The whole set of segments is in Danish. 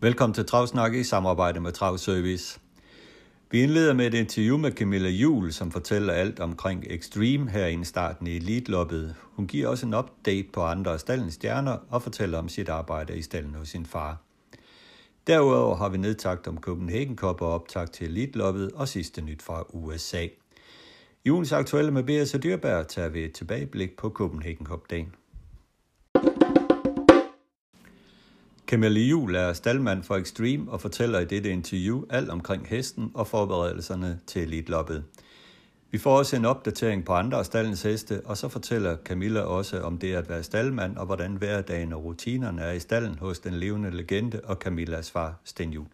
Velkommen til Travsnak i samarbejde med Travservice. Vi indleder med et interview med Camilla Jul, som fortæller alt omkring Extreme her i starten i Elite-loppet. Hun giver også en update på andre af stallens stjerner og fortæller om sit arbejde i stallen hos sin far. Derudover har vi nedtagt om Copenhagen Cup og optagt til Elite-loppet og sidste nyt fra USA. I ugens aktuelle med B.S. og Dyrberg tager vi et tilbageblik på Copenhagen Cup-dagen. Camille Jul er staldmand for Extreme og fortæller i dette interview alt omkring hesten og forberedelserne til elitloppet. Vi får også en opdatering på andre af stallens heste, og så fortæller Camilla også om det at være stallmand og hvordan hverdagen og rutinerne er i stallen hos den levende legende og Camillas far Sten Juhl.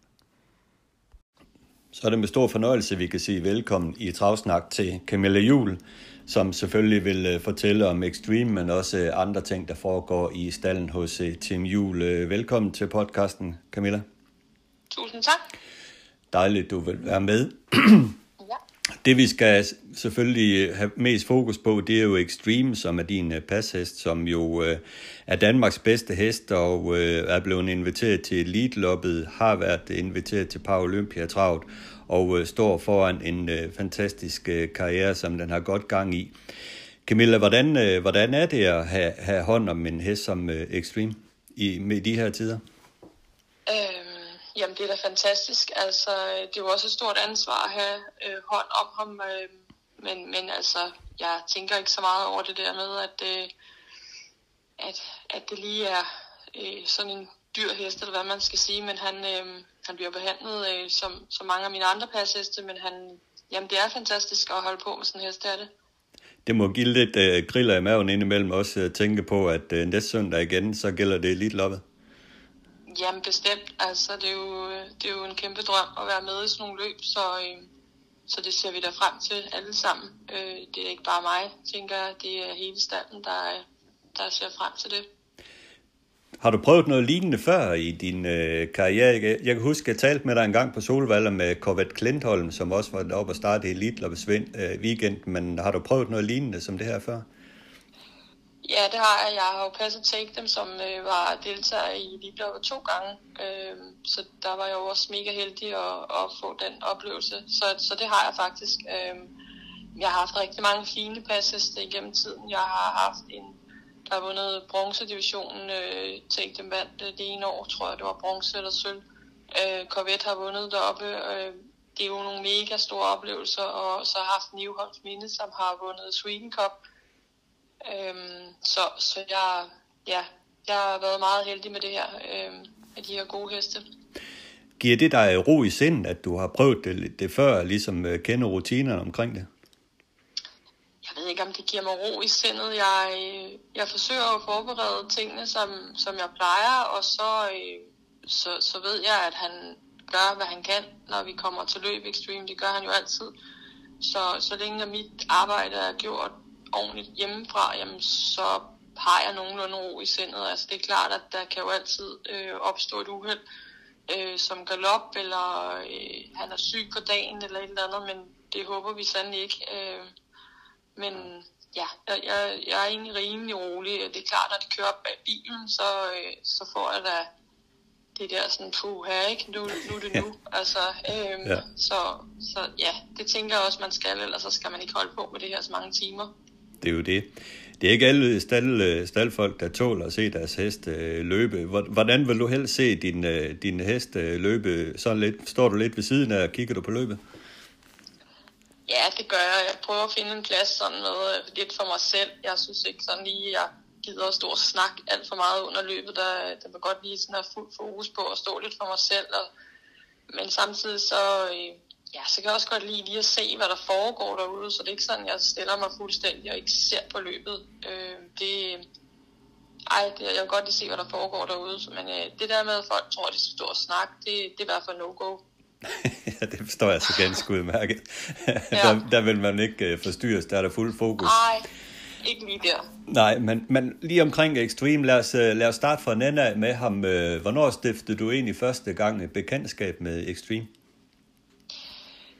Så er det med stor fornøjelse, vi kan sige velkommen i Travsnak til Camilla Jul, som selvfølgelig vil øh, fortælle om Extreme, men også øh, andre ting, der foregår i stallen hos øh, Tim Jul. Velkommen til podcasten, Camilla. Tusind tak. Dejligt, du vil være med. Det vi skal selvfølgelig have mest fokus på, det er jo Extreme, som er din pashest, som jo er Danmarks bedste hest og er blevet inviteret til Elite-loppet, har været inviteret til Olympia Travlt og øh, står foran en øh, fantastisk øh, karriere, som den har godt gang i. Camilla, hvordan, øh, hvordan er det at have, have hånd om en hest som øh, Extreme i, med de her tider? Øhm, jamen, det er da fantastisk. Altså, det er jo også et stort ansvar at have øh, hånd om ham, øh, men, men altså, jeg tænker ikke så meget over det der med, at, øh, at, at det lige er øh, sådan en dyr hest, eller hvad man skal sige, men han, øh, han bliver behandlet øh, som, som mange af mine andre pasheste, men han, jamen det er fantastisk at holde på med sådan en hest, det er det. Det må give lidt øh, griller i maven indimellem også at tænke på, at øh, næste søndag igen, så gælder det lidt loppet. Jamen bestemt, altså det er, jo, det er jo en kæmpe drøm at være med i sådan nogle løb, så, øh, så det ser vi da frem til alle sammen. Øh, det er ikke bare mig, tænker jeg, det er hele standen, der, der ser frem til det. Har du prøvet noget lignende før i din øh, karriere? Jeg, kan huske, at jeg talte med dig en gang på Solvalder med Corvette Klintholm, som også var oppe og starte i Elite og Svend øh, weekend, men har du prøvet noget lignende som det her før? Ja, det har jeg. Jeg har jo passet Take dem, som øh, var deltager i Elite to gange, øh, så der var jeg jo også mega heldig at, at få den oplevelse, så, så det har jeg faktisk. Øh, jeg har haft rigtig mange fine passes igennem tiden. Jeg har haft en der har vundet bronzedivisionen. Øh, Tænk dem vandt øh, det ene år, tror jeg, det var bronze eller sølv. Øh, Corvette har vundet deroppe. Øh, det er jo nogle mega store oplevelser, og så har haft Nivholms Minde, som har vundet Sweden Cup. Øh, så, så jeg, ja, jeg har været meget heldig med det her, øh, med de her gode heste. Giver det dig ro i sind, at du har prøvet det, det før, ligesom øh, kender rutinerne omkring det? Jeg ved ikke, om det giver mig ro i sindet. Jeg, øh, jeg forsøger at forberede tingene, som, som jeg plejer, og så, øh, så, så ved jeg, at han gør, hvad han kan, når vi kommer til løb Extreme. Det gør han jo altid. Så, så længe mit arbejde er gjort ordentligt hjemmefra, jamen, så har jeg nogenlunde ro i sindet. Altså, det er klart, at der kan jo altid øh, opstå et uheld, øh, som galop, eller øh, han er syg på dagen, eller et eller andet, men det håber vi sandelig ikke. Øh, men ja, jeg, jeg, jeg er egentlig rimelig rolig. Det er klart, når de kører op bag bilen, så, øh, så får jeg da det der sådan, puh her, ikke? Nu, nu er det nu. altså, øhm, ja. så, så ja, det tænker jeg også, man skal, ellers så skal man ikke holde på med det her så mange timer. Det er jo det. Det er ikke alle stald, øh, staldfolk, der tåler at se deres hest øh, løbe. Hvordan vil du helst se din, øh, din hest løbe? Sådan lidt, står du lidt ved siden af og kigger du på løbet? Ja, det gør jeg. Jeg prøver at finde en plads sådan med øh, lidt for mig selv. Jeg synes ikke sådan lige, jeg gider at stå og snakke alt for meget under løbet. Der, der vil godt lige sådan have fuld fokus på at stå lidt for mig selv. Og, men samtidig så, øh, ja, så kan jeg også godt lide lige at se, hvad der foregår derude. Så det er ikke sådan, jeg stiller mig fuldstændig og ikke ser på løbet. Øh, det, ej, det, jeg vil godt lige se, hvad der foregår derude. Men øh, det der med, at folk tror, at de skal stå og snakke, det, det er i hvert fald no-go. ja, det forstår jeg så ganske udmærket. ja. der, der vil man ikke uh, forstyrres, der er der fuld fokus. Nej, ikke lige der. Nej, men, men lige omkring Extreme, lad os, uh, lad os starte fra en ende af med ham. Uh, hvornår stiftede du egentlig første gang bekendtskab med Extreme?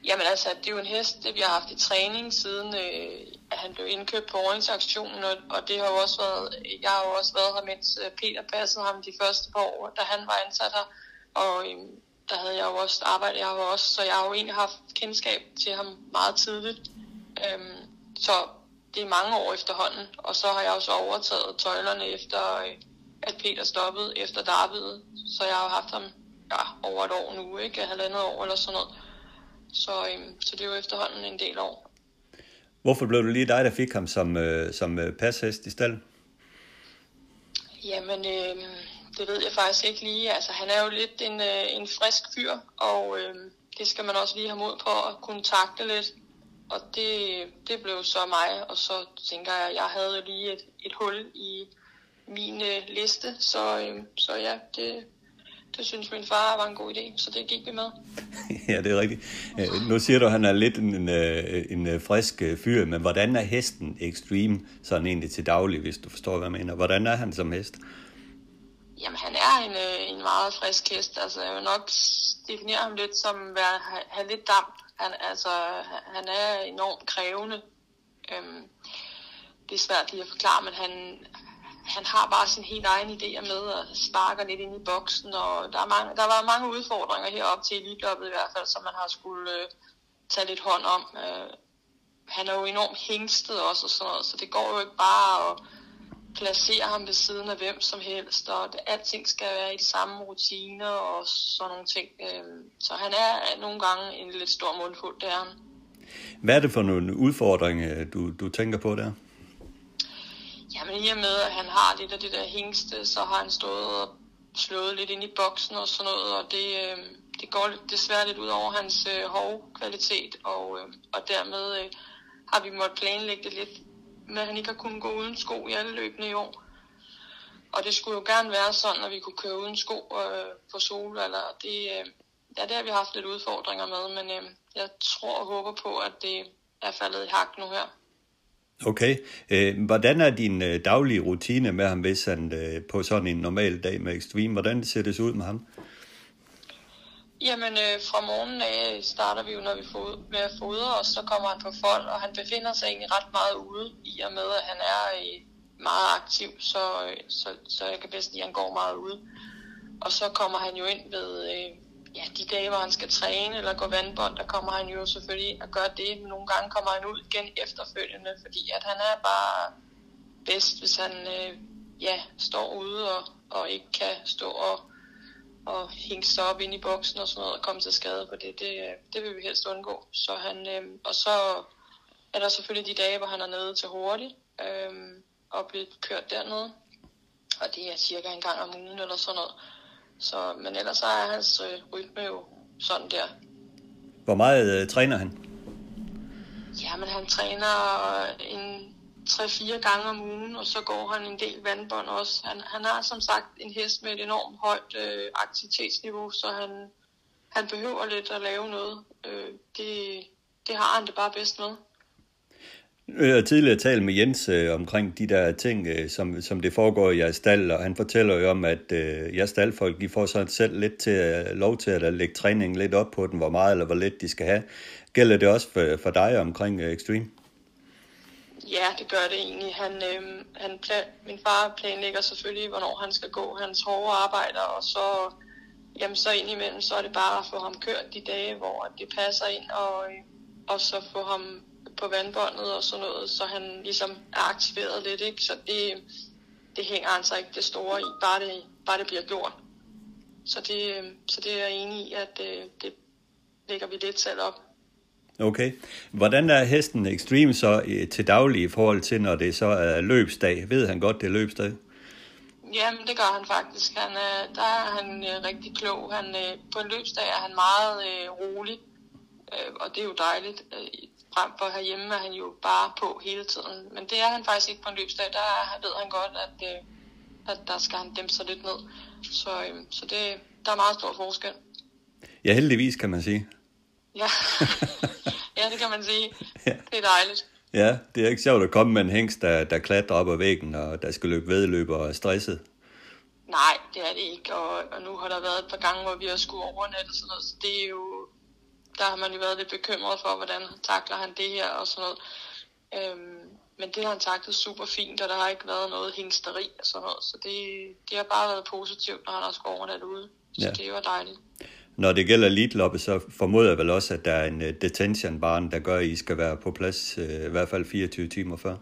Jamen altså, det er jo en hest, det vi har haft i træning siden, øh, at han blev indkøbt på åringsaktionen, og, og det har jo også været, jeg har jo også været her, mens Peter passede ham de første par år, da han var ansat her, og øh, der havde jeg jo også arbejdet, jeg har jo også, så jeg har jo egentlig haft kendskab til ham meget tidligt. Øhm, så det er mange år efterhånden, og så har jeg også overtaget tøjlerne efter, øh, at Peter stoppede efter David, så jeg har haft ham ja, over et år nu, ikke? Halvandet år eller sådan noget. Så, øhm, så det er jo efterhånden en del år. Hvorfor blev det lige dig, der fik ham som, øh, som øh, pashest i stallen? Jamen, øh, det ved jeg faktisk ikke lige. Altså, han er jo lidt en, øh, en frisk fyr, og øh, det skal man også lige have mod på at kunne takle lidt. Og det, det blev så mig, og så tænker jeg, at jeg havde lige et, et hul i min øh, liste, så, øh, så ja, det, det synes min far var en god idé, så det gik vi med. ja, det er rigtigt. Øh, nu siger du, at han er lidt en, en, øh, en øh, frisk øh, fyr, men hvordan er hesten Extreme sådan egentlig til daglig, hvis du forstår, hvad jeg mener? Hvordan er han som hest? Jamen, han er en, øh, en meget frisk hest. Altså, jeg vil nok definere ham lidt som at have lidt damp. Han, altså, han er enormt krævende. Øhm, det er svært lige at forklare, men han, han har bare sin helt egen idéer med og sparker lidt ind i boksen, og der, er mange, der var mange udfordringer heroppe til elitloppet i hvert fald, som man har skulle øh, tage lidt hånd om. Øh, han er jo enormt hængstet også og sådan noget, så det går jo ikke bare at placere ham ved siden af hvem som helst, og det, alting skal være i de samme rutiner og sådan nogle ting. Øh, så han er nogle gange en lidt stor mundfuld, det er han. Hvad er det for nogle udfordringer, du, du tænker på der? Jamen i og med, at han har lidt af det der hængste, så har han stået og slået lidt ind i boksen og sådan noget, og det, øh, det går desværre lidt ud over hans øh, hovkvalitet, og, øh, og dermed øh, har vi måttet planlægge det lidt med, at han ikke har kunnet gå uden sko i alle løbende i år. Og det skulle jo gerne være sådan, at vi kunne køre uden sko øh, på eller Det, øh, ja, det har vi haft lidt udfordringer med, men øh, jeg tror og håber på, at det er faldet i hak nu her. Okay. Øh, hvordan er din øh, daglige rutine med ham, hvis han øh, på sådan en normal dag med Extreme, hvordan ser det så ud med ham? Jamen, øh, fra morgenen af starter vi jo, når vi får med at fodre, og så kommer han på fold, og han befinder sig egentlig ret meget ude, i og med, at han er øh, meget aktiv, så, øh, så, så jeg kan bedst lide, at han går meget ude. Og så kommer han jo ind ved, øh, ja, de dage, hvor han skal træne eller gå vandbånd, der kommer han jo selvfølgelig at gøre det. Men nogle gange kommer han ud igen efterfølgende, fordi at han er bare bedst, hvis han øh, ja, står ude og, og ikke kan stå og, og hænge sig op ind i boksen og sådan noget og komme til skade på det. Det, det vil vi helst undgå. Så han, øh, og så er der selvfølgelig de dage, hvor han er nede til hurtigt øh, og bliver kørt dernede. Og det er cirka en gang om ugen eller sådan noget. Så, men ellers så er hans øh, rytme jo sådan der. Hvor meget øh, træner han? Jamen, han træner en 3-4 gange om ugen, og så går han en del vandbånd også. Han, han har som sagt en hest med et enormt højt øh, aktivitetsniveau, så han, han behøver lidt at lave noget. Øh, det, det har han det bare bedst med. Jeg har tidligere talt med Jens øh, omkring de der ting, øh, som, som det foregår i jeres stald, og han fortæller jo om, at øh, jeres staldfolk de får sådan selv lidt til, øh, lov til at lægge træningen lidt op på den, hvor meget eller hvor lidt de skal have. Gælder det også for, for dig omkring øh, Extreme? Ja, det gør det egentlig. Han, øh, han plan, min far planlægger selvfølgelig, hvornår han skal gå hans hårde arbejder, og så, jamen, så indimellem, så er det bare at få ham kørt de dage, hvor det passer ind, og, øh, og så få ham på vandbåndet og sådan noget, så han ligesom er aktiveret lidt, ikke? Så det, det hænger altså ikke det store i, bare det, bare det bliver gjort. Så det, øhm, så det er jeg enig i, at det, det lægger vi lidt selv op. Okay. Hvordan er hesten Extreme så til daglig i forhold til, når det så er løbsdag? Ved han godt, det er løbsdag? Jamen, det gør han faktisk. Han, der er han øh, rigtig klog. Han, øh, på en løbsdag er han meget øh, rolig, øh, og det er jo dejligt frem for herhjemme er han jo bare på hele tiden. Men det er han faktisk ikke på en løbsdag. Der ved han godt, at, øh, at der skal han dæmpe sig lidt ned. Så, øh, så det, der er meget stor forskel. Ja, heldigvis kan man sige. Ja, ja det kan man sige. Ja. Det er dejligt. Ja, det er ikke sjovt at komme med en hængst, der, der klatrer op ad væggen, og der skal løbe vedløb og er stresset. Nej, det er det ikke, og, og nu har der været et par gange, hvor vi har skulle overnatte og sådan noget, så det er jo, der har man jo været lidt bekymret for, hvordan takler han det her og sådan noget. Øhm, men det har han taklet super fint, og der har ikke været noget hængsteri og sådan noget, så det, det har bare været positivt, når han har skulle overnatte ude. Så Ja. det var dejligt. Når det gælder leadloppet, så formoder jeg vel også, at der er en øh, detention barn, der gør, at I skal være på plads øh, i hvert fald 24 timer før.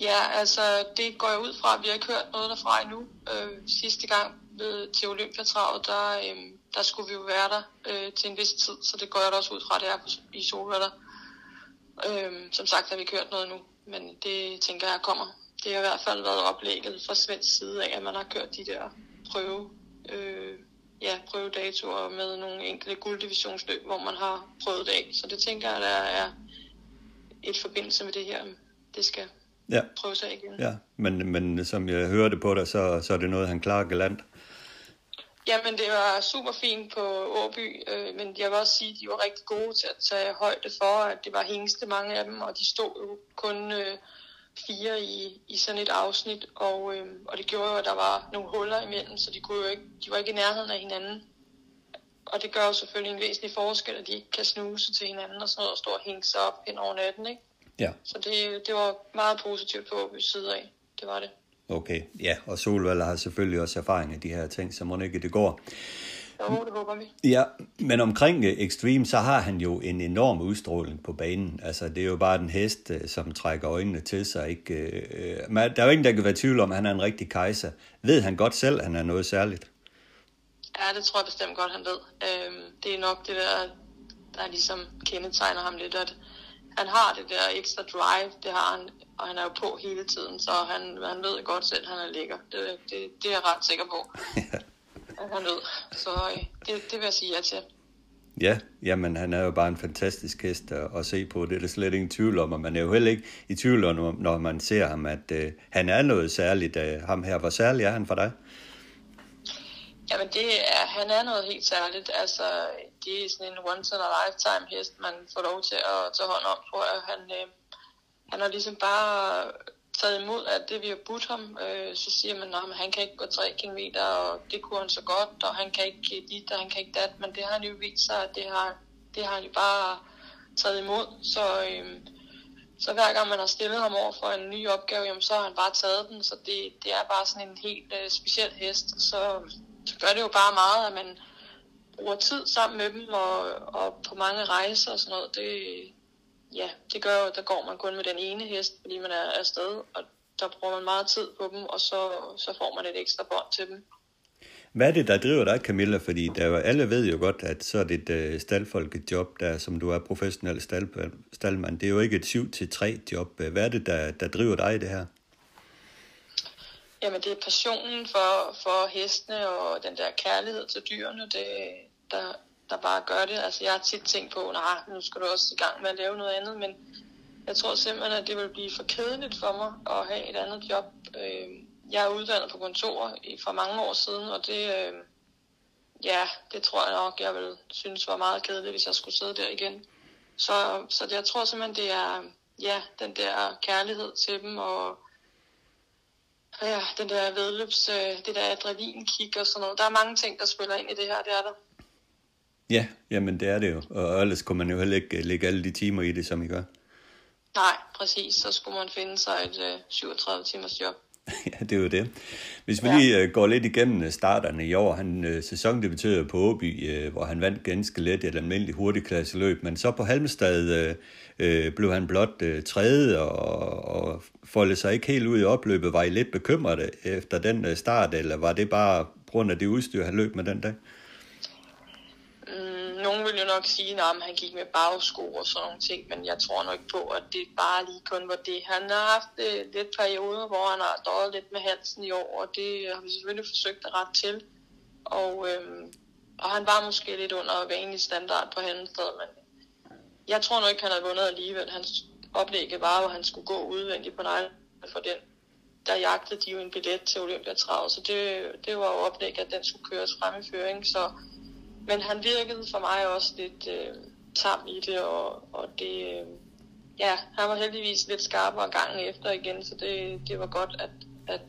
Ja, altså det går jeg ud fra. Vi har ikke hørt noget derfra endnu. Øh, sidste gang ved, til Olympiatravet, der, øh, der skulle vi jo være der øh, til en vis tid, så det går jeg da også ud fra, det er på, i Solvælder. Øh, som sagt har vi ikke hørt noget nu, men det tænker jeg kommer. Det har i hvert fald været oplægget fra svensk side af, at man har kørt de der prøve, øh, ja, prøvedatoer med nogle enkelte gulddivisionsløb, hvor man har prøvet det af. Så det tænker jeg, der er et forbindelse med det her, det skal Ja, prøves af igen. ja. Men, men som jeg hørte på dig, så, så er det noget, han klarer galant. Jamen, det var super fint på Åby, øh, men jeg vil også sige, at de var rigtig gode til at tage højde for, at det var hængste mange af dem, og de stod jo kun øh, fire i, i sådan et afsnit, og, øh, og det gjorde jo, at der var nogle huller imellem, så de, kunne jo ikke, de var ikke i nærheden af hinanden. Og det gør jo selvfølgelig en væsentlig forskel, at de ikke kan snuse til hinanden og sådan noget, og stå og hænge sig op hen over natten, ikke? Ja, Så det, det var meget positivt på Åbys side af. Det var det. okay. Ja, og Solvalder har selvfølgelig også erfaring af de her ting, så må ikke det går. Jo, det håber vi. Ja, men omkring øh, Extreme, så har han jo en enorm udstråling på banen. Altså, det er jo bare den hest, øh, som trækker øjnene til sig. Ikke? Øh, Men der er jo ingen, der kan være tvivl om, at han er en rigtig kejser. Ved han godt selv, at han er noget særligt? Ja, det tror jeg bestemt godt, han ved. Øhm, det er nok det der, der ligesom kendetegner ham lidt, at han har det der ekstra drive, det har han, og han er jo på hele tiden, så han, han ved godt selv, at han er lækker. Det, det, det er jeg ret sikker på, at han ved. Så øh, det, det vil jeg sige ja til. Ja, jamen han er jo bare en fantastisk hest at, at se på. Det er der slet ingen tvivl om, og man er jo heller ikke i tvivl om, når man ser ham, at øh, han er noget særligt. Øh, ham her, hvor særlig er han for dig? Jamen, det er, han er noget helt særligt. Altså, det er sådan en once in a lifetime hest, man får lov til at tage hånd om, tror jeg. Han, øh, han har ligesom bare taget imod alt det, vi har budt ham. Øh, så siger man, at han kan ikke gå 3 km, og det kunne han så godt, og han kan ikke dit, og han kan ikke dat. Men det har han jo vist sig, at det har, det har han jo bare taget imod. Så, øh, så hver gang man har stillet ham over for en ny opgave, jamen, så har han bare taget den. Så det, det er bare sådan en helt øh, speciel hest. Så, så gør det jo bare meget, at man bruger tid sammen med dem og, og på mange rejser og sådan noget. Det, ja, det gør jo, der går man kun med den ene hest, fordi man er afsted, og der bruger man meget tid på dem, og så, så får man et ekstra bånd til dem. Hvad er det, der driver dig, Camilla? Fordi der, jo- alle ved jo godt, at så er det et uh, staldfolkejob, der, som du er professionel stald, staldmand. Det er jo ikke et 7-3 job. Hvad er det, der, der driver dig i det her? Jamen, det er passionen for, for hestene og den der kærlighed til dyrene, det, der, der bare gør det. Altså, jeg har tit tænkt på, nej, nu skal du også i gang med at lave noget andet, men jeg tror simpelthen, at det vil blive for kedeligt for mig at have et andet job. Øh, jeg er uddannet på kontor i- for mange år siden, og det, øh, ja, det tror jeg nok, jeg vil synes var meget kedeligt, hvis jeg skulle sidde der igen. Så, så det, jeg tror simpelthen, det er ja, den der kærlighed til dem, og ja, den der vedløbs, øh, det der adrenalinkick og sådan noget. Der er mange ting, der spiller ind i det her, det er der. Ja, jamen det er det jo. Og ellers kunne man jo heller ikke øh, lægge alle de timer i det, som I gør. Nej, præcis. Så skulle man finde sig et øh, 37 timers job. ja, det er jo det. Hvis vi Ja. lige øh, går lidt igennem øh, starterne i år. Han øh, sæsondebuterede på Åby, øh, hvor han vandt ganske let et almindeligt hurtigklasseløb. Men så på Halmstad øh, øh, blev han blot øh, tredje og, og foldede sig ikke helt ud i opløbet. Var I lidt bekymret efter den øh, start, eller var det bare på grund af det udstyr, han løb med den dag? Mm, nogen vil jo nok sige, at han gik med bagsko og sådan nogle ting, men jeg tror nok på, at det bare lige kun var det. Han har haft øh, lidt perioder, hvor han har døjet lidt med halsen i år, og det har vi selvfølgelig forsøgt at rette til. Og, øhm, og han var måske lidt under vanlig standard på Halmstad, men jeg tror nok ikke, han havde vundet alligevel. Hans oplæg var jo, at han skulle gå udvendigt på nejlen for den. Der jagtede de jo en billet til Olympiatravet, så det, det var jo oplæg, at den skulle køres frem i føring, så men han virkede for mig også lidt øh, tam i det, og, og det, øh, ja, han var heldigvis lidt skarpere gangen efter igen, så det, det var godt, at, at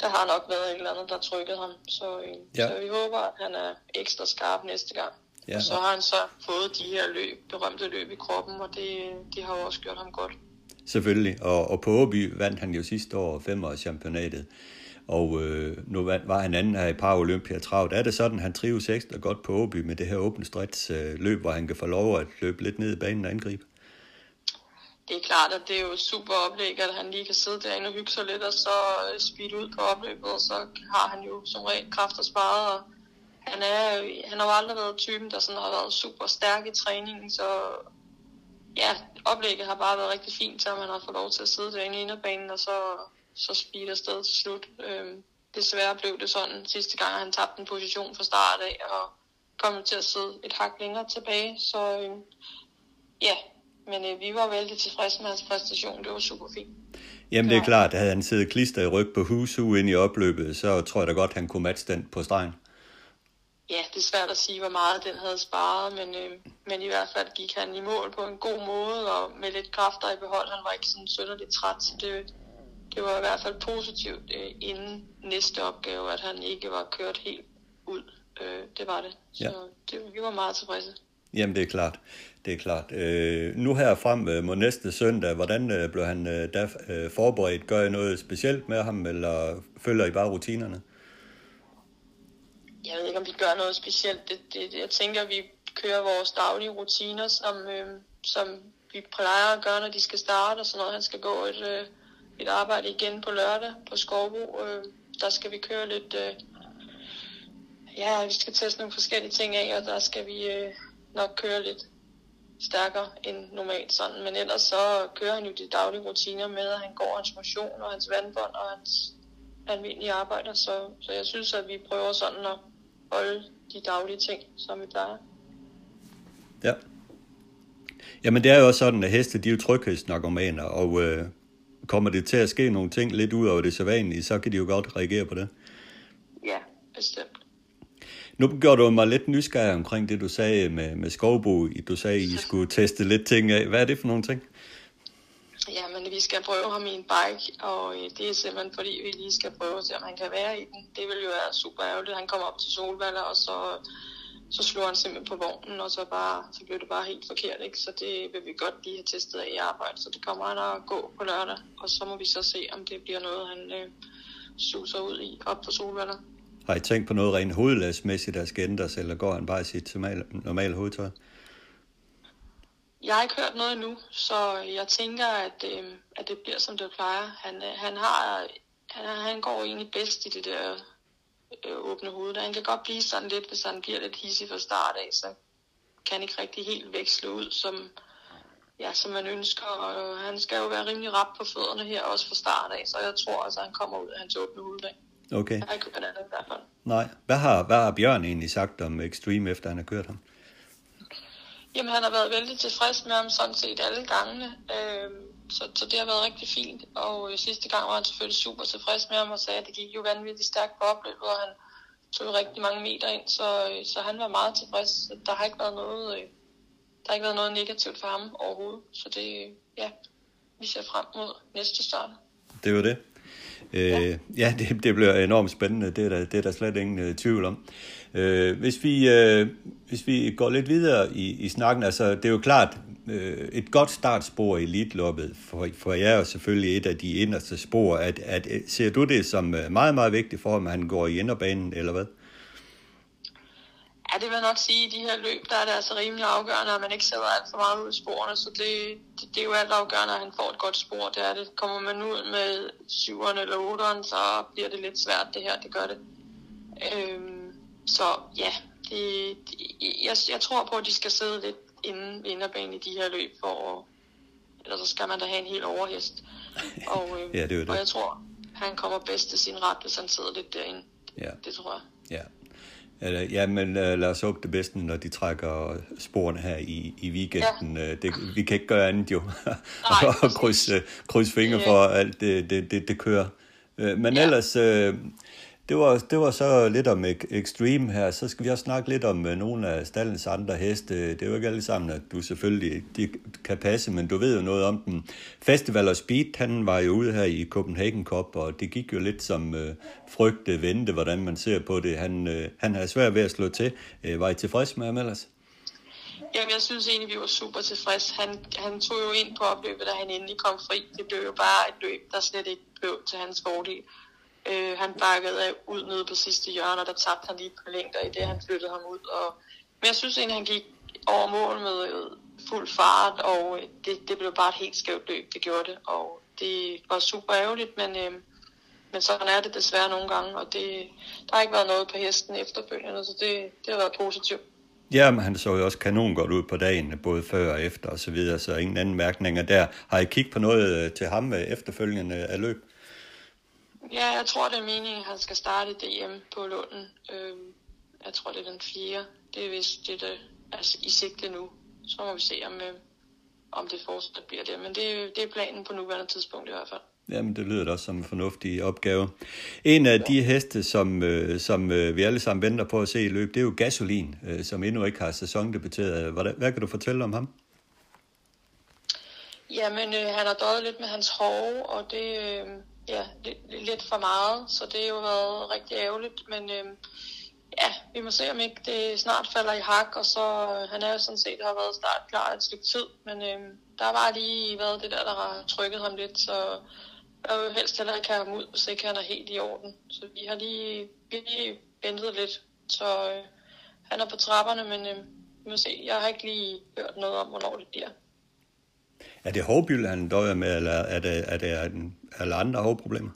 der har nok været et eller andet, der trykkede ham. Så, øh, ja. så vi håber, at han er ekstra skarp næste gang. Ja. Og så har han så fået de her løb, berømte løb i kroppen, og det, det har jo også gjort ham godt. Selvfølgelig, og, og på Åby vandt han jo sidste år femårs championatet, og øh, nu var han anden her i Paralympia travlt. Er det sådan, han trives ekstra godt på Åby med det her åbne strids øh, løb, hvor han kan få lov at løbe lidt ned i banen og angribe? Det er klart, at det er jo super oplæg, at han lige kan sidde derinde og hygge sig lidt, og så øh, speede ud på opløbet, og så har han jo som regel kræfter sparet, og han, er, øh, han har jo aldrig været typen, der sådan har været super stærk i træningen, så ja, oplægget har bare været rigtig fint, så man har fået lov til at sidde derinde i inderbanen, og så, så speede afsted til slut. Øhm, desværre blev det sådan sidste gang, han tabte en position fra start af, og kom til at sidde et hak længere tilbage, så øhm, ja, men øh, vi var vældig tilfredse med hans præstation, det var super fint. Jamen det er klart, at havde han siddet klister i ryg på husu ind i opløbet, så tror jeg da godt, han kunne matche den på stregen ja, det er svært at sige, hvor meget den havde sparet, men, øh, men i hvert fald gik han i mål på en god måde, og med lidt kræfter i behold. Han var ikke sådan sønderligt træt, så det, det var i hvert fald positivt øh, inden næste opgave, at han ikke var kørt helt ud. Øh, det var det. Så ja. det, vi var meget tilfredse. Jamen, det er klart. Det er klart. Øh, nu her frem øh, mod næste søndag, hvordan øh, blev han øh, da øh, forberedt? Gør I noget specielt med ham, eller følger I bare rutinerne? jeg ved ikke, om vi gør noget specielt. Det, det, jeg tænker, vi kører vores daglige rutiner, som, øh, som vi plejer at gøre, når de skal starte, og sådan noget. Han skal gå et, øh, et arbejde igen på lørdag på Skovbo. Øh, der skal vi køre lidt... Øh, ja, vi skal teste nogle forskellige ting af, og der skal vi øh, nok køre lidt stærkere end normalt sådan. Men ellers så kører han jo de daglige rutiner med, at han går hans motion og hans vandbånd og hans almindelige arbejder. Så, så jeg synes, at vi prøver sådan at holde de daglige ting, som vi plejer. Ja. Jamen det er jo også sådan, at heste de er jo tryghedsnarkomaner, og øh, kommer det til at ske nogle ting lidt ud over det sædvanlige, så kan de jo godt reagere på det. Ja, bestemt. Nu gjorde du mig lidt nysgerrig omkring det, du sagde med, med skovbo. Du sagde, I skulle teste lidt ting af. Hvad er det for nogle ting? Ja, men vi skal prøve ham i en bike, og øh, det er simpelthen fordi, vi lige skal prøve at se, om han kan være i den. Det vil jo være super ærgerligt. Han kommer op til Solvalder, og så, så slår han simpelthen på vognen, og så, bare, så bliver det bare helt forkert. Ikke? Så det vil vi godt lige have testet af i arbejde. Så det kommer han at gå på lørdag, og så må vi så se, om det bliver noget, han øh, suser ud i op på Solvalder. Har I tænkt på noget rent hovedlagsmæssigt, der skal ændres, eller går han bare i sit normale hovedtøj? Jeg har ikke hørt noget endnu, så jeg tænker, at, øh, at det bliver, som det plejer. Han, øh, han, har, han, han går egentlig bedst i det der øh, åbne hoved. Han kan godt blive sådan lidt, hvis han bliver lidt hissig fra start af, så kan han ikke rigtig helt veksle ud, som, ja, som man ønsker. Og han skal jo være rimelig rap på fødderne her, også fra start af, så jeg tror altså, han kommer ud af hans åbne hoved. Okay. Jeg har ikke hørt andet i hvert fald. Nej. Hvad har, hvad har Bjørn egentlig sagt om Extreme, efter han har kørt ham? Jamen, han har været vældig tilfreds med ham sådan set alle gangene. Øh, så, så det har været rigtig fint. Og øh, sidste gang var han selvfølgelig super tilfreds med ham og sagde, at det gik jo vanvittigt stærkt på opløbet, og han tog rigtig mange meter ind, så, øh, så han var meget tilfreds. Der har ikke været noget, øh, der har ikke været noget negativt for ham overhovedet. Så det, ja, vi ser frem mod næste start. Det var det. Øh, ja, ja det, det bliver enormt spændende, det er der, det er der slet ingen uh, tvivl om. Øh, hvis, vi, øh, hvis vi går lidt videre i, i snakken, altså det er jo klart, øh, et godt startspor i elitloppet for, for jeg er selvfølgelig et af de inderste spor. At, at, øh, ser du det som øh, meget, meget vigtigt for, at han går i inderbanen, eller hvad? Ja, det vil jeg nok sige, at i de her løb, der er det altså rimelig afgørende, at man ikke sidder alt for meget ud i sporene, så det, det, det er jo alt afgørende, at han får et godt spor. Det er det. Kommer man ud med syveren eller otteren, så bliver det lidt svært det her, det gør det. Øhm, så ja, det, det, jeg, jeg tror på, at de skal sidde lidt inden inderbanen i de her løb, for ellers så skal man da have en helt overhest. Og, øhm, ja, det er det. og jeg tror, han kommer bedst til sin ret, hvis han sidder lidt derinde. Ja. Det tror jeg. Ja. Ja, men uh, lad os håbe det bedste, når de trækker sporene her i, i weekenden. Ja. Det, vi kan ikke gøre andet jo. og krydse kryds fingre for, at alt det, det, det, det kører. Uh, men ja. ellers, uh, det var, det var så lidt om Extreme her. Så skal vi også snakke lidt om øh, nogle af stallens andre heste. Det er jo ikke alle sammen, at du selvfølgelig de kan passe, men du ved jo noget om dem. Festival og Speed, han var jo ude her i Copenhagen Cup, og det gik jo lidt som øh, frygte vente, hvordan man ser på det. Han, øh, han havde svært ved at slå til. Øh, var I tilfreds med ham ellers? Jamen, jeg synes egentlig, vi var super tilfreds. Han, han tog jo ind på opløbet, da han endelig kom fri. Det blev jo bare et løb, der slet ikke blev til hans fordel. Øh, han bakkede af ud nede på sidste hjørne, og der tabte han lige på længder i det, han flyttede ham ud. Og, men jeg synes egentlig, han gik over mål med øh, fuld fart, og øh, det, det blev bare et helt skævt løb, det gjorde det. Og det var super ærgerligt, men, øh, men sådan er det desværre nogle gange, og det, der har ikke været noget på hesten efterfølgende, så det, det har været positivt. Ja, men han så jo også kanon godt ud på dagen, både før og efter og så videre, så ingen anden mærkninger der. Har I kigget på noget øh, til ham efterfølgende af løb? Ja, jeg tror, det er meningen, at han skal starte DM på Lunden. Øhm, jeg tror, det er den fjerde. Det er vist det, der altså, i sigte nu. Så må vi se, om, øh, om det fortsat bliver det. Men det, det er planen på nuværende tidspunkt i hvert fald. Jamen, det lyder da også som en fornuftig opgave. En af de heste, som, øh, som øh, vi alle sammen venter på at se i løb, det er jo Gasolin, øh, som endnu ikke har sæsondebuteret. Hvad, hvad kan du fortælle om ham? Jamen, øh, han har døjet lidt med hans hove, og det øh, ja, lidt, lidt for meget, så det har jo været rigtig ærgerligt. Men øh, ja, vi må se, om ikke det snart falder i hak, og så øh, han er jo sådan set har været start klar et stykke tid, men øh, der var lige været det der, der har trykket ham lidt, så jeg vil helst heller ikke have ham ud, hvis ikke han er helt i orden. Så vi har lige, vi har lige ventet lidt. Så øh, han er på trapperne, men øh, vi må se. Jeg har ikke lige hørt noget om, hvornår det bliver. Er det hovbyld, han døjer med, eller er det, er det en, eller andre hovproblemer?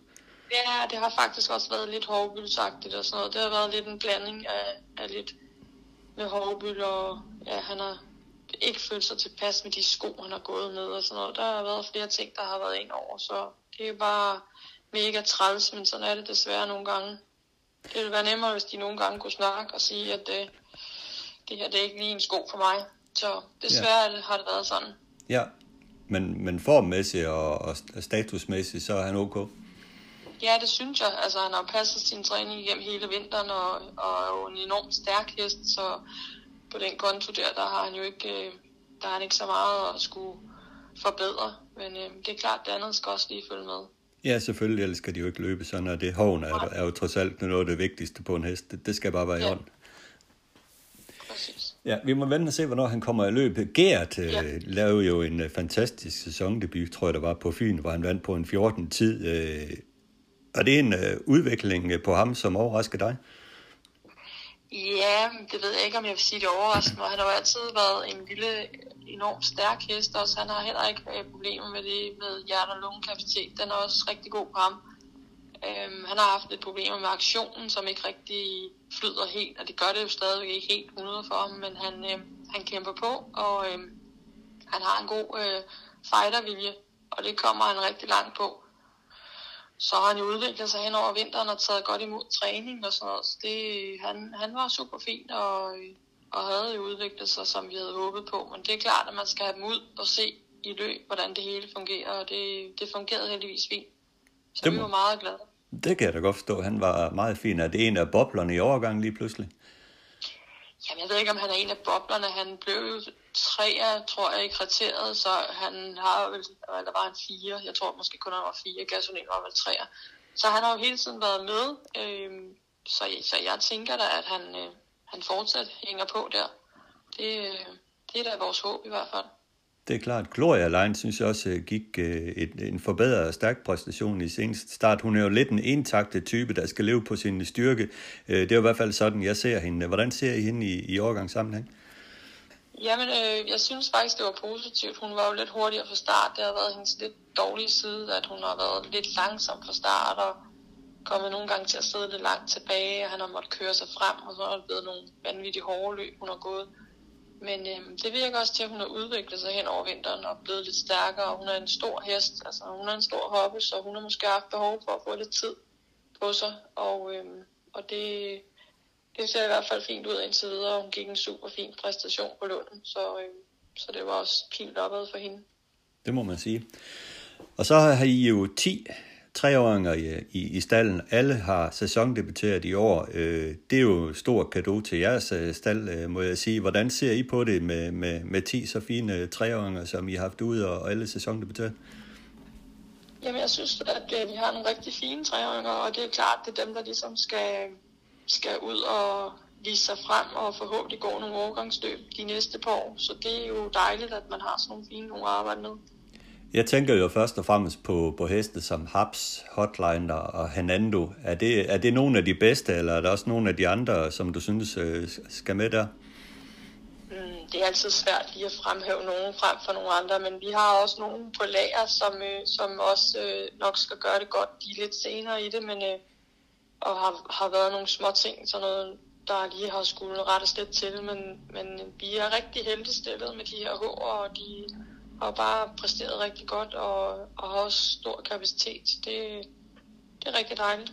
Ja, det har faktisk også været lidt hovbyldsagtigt og sådan noget. Det har været lidt en blanding af, af lidt med hovbyld, og ja, han har ikke følt sig tilpas med de sko, han har gået med og sådan noget. Der har været flere ting, der har været ind over, så det er bare mega træls, men sådan er det desværre nogle gange. Det ville være nemmere, hvis de nogle gange kunne snakke og sige, at det, det her det er ikke lige en sko for mig. Så desværre ja. har det været sådan. Ja, men, men formmæssigt og, og statusmæssigt, så er han ok? Ja, det synes jeg. Altså, han har passet sin træning igennem hele vinteren, og, og er jo en enormt stærk hest, så på den konto der, der har han jo ikke, øh, der har han ikke så meget at skulle forbedre. Men øh, det er klart, det andet skal også lige følge med. Ja, selvfølgelig, ellers skal de jo ikke løbe sådan, og det hoven er, er jo trods alt noget af det vigtigste på en hest. Det, det skal bare være i ja. orden. Præcis. Ja, vi må vente og se, hvornår han kommer i løbet. Gert øh, ja. øh, lavede jo en uh, fantastisk sæsondebut, tror jeg, der var på Fyn, hvor han vandt på en 14 tid. Øh, er det en uh, udvikling på ham, som overrasker dig? Ja, det ved jeg ikke, om jeg vil sige det overraskende. Han har jo altid været en lille, enormt stærk hest også. Han har heller ikke øh, problemer med det med hjerte- og lungekapacitet. Den er også rigtig god på ham. Øhm, han har haft lidt problemer med aktionen, som ikke rigtig flyder helt, og det gør det jo stadigvæk ikke helt 100 for ham, men han, øh, han kæmper på, og øh, han har en god øh, fightervilje, og det kommer han rigtig langt på så har han jo udviklet sig hen over vinteren og taget godt imod træning og sådan noget. Så det, han, han var super fint og, og havde jo udviklet sig, som vi havde håbet på. Men det er klart, at man skal have dem ud og se i løb, hvordan det hele fungerer, og det, det fungerede heldigvis fint. Så det må, vi var meget glade. Det kan jeg da godt forstå. Han var meget fin. Er det en af boblerne i overgangen lige pludselig? Jamen, jeg ved ikke, om han er en af boblerne. Han blev jo tror jeg, i kriteriet, så han har vel, eller var en fire. Jeg tror måske kun, han var fire. Gasolin var vel treer. Så han har jo hele tiden været med. Øh, så, så jeg tænker da, at han, øh, han fortsat hænger på der. Det, øh, det er da vores håb i hvert fald. Det er klart. Gloria Line synes jeg også øh, gik øh, et, en forbedret stærk præstation i seneste start. Hun er jo lidt en intakte type, der skal leve på sin styrke. Øh, det er jo i hvert fald sådan, jeg ser hende. Hvordan ser I hende i, i overgangssammenhæng? Jamen, øh, jeg synes faktisk, det var positivt. Hun var jo lidt hurtigere fra start. Det har været hendes lidt dårlige side, at hun har været lidt langsom fra start, og kommet nogle gange til at sidde lidt langt tilbage, og han har måttet køre sig frem, og så er det blevet nogle vanvittige hårde løb, hun har gået. Men øh, det virker også til, at hun har udviklet sig hen over vinteren og blevet lidt stærkere. Hun er en stor hest, altså hun er en stor hoppe, så hun har måske haft behov for at få lidt tid på sig. Og, øh, og det, det ser i hvert fald fint ud indtil videre. Hun gik en super fin præstation på Lunden, så, øh, så det var også fint opad for hende. Det må man sige. Og så har I jo 10 treåringer i, i, i stallen. Alle har sæsondebuteret i år. Øh, det er jo stor gave til jeres øh, stald, øh, må jeg sige. Hvordan ser I på det med, med, med 10 så fine øh, treåringer, som I har haft ude, og alle sæsondebuteret? Jamen, jeg synes, at øh, vi har nogle rigtig fine treåringer, og det er klart, det er dem, der ligesom skal, skal ud og vise sig frem og forhåbentlig gå nogle overgangsløb de næste par år. Så det er jo dejligt, at man har sådan nogle fine nogle at arbejde med. Jeg tænker jo først og fremmest på, på heste som Haps, Hotline og Hanando. Er det, er det nogle af de bedste, eller er der også nogle af de andre, som du synes øh, skal med der? Mm, det er altid svært lige at fremhæve nogen frem for nogle andre, men vi har også nogle på lager, som, øh, som også øh, nok skal gøre det godt. De er lidt senere i det, men øh, og har, har været nogle små ting, sådan noget, der lige har skulle rettes lidt til, men, men vi er rigtig heldigt stillet med de her hår, og de har bare præsteret rigtig godt, og, og har også stor kapacitet. Det, det er rigtig dejligt.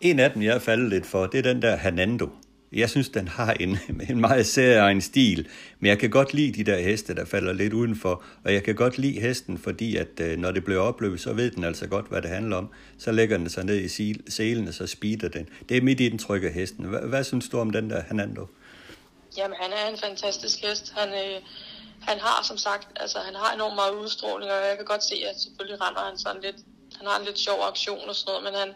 En af dem, jeg er faldet lidt for, det er den der Hernando. Jeg synes, den har en, en meget særlig stil, men jeg kan godt lide de der heste, der falder lidt udenfor, og jeg kan godt lide hesten, fordi at øh, når det bliver opløbet, så ved den altså godt, hvad det handler om. Så lægger den sig ned i selen, og så speeder den. Det er mit indtryk af hesten. Hvad, hvad synes du om den der Hernando? Jamen, han er en fantastisk hest. Han, øh, han har som sagt, altså han har enormt meget udstråling, og jeg kan godt se, at selvfølgelig render han sådan lidt, han har en lidt sjov aktion og sådan noget, men han,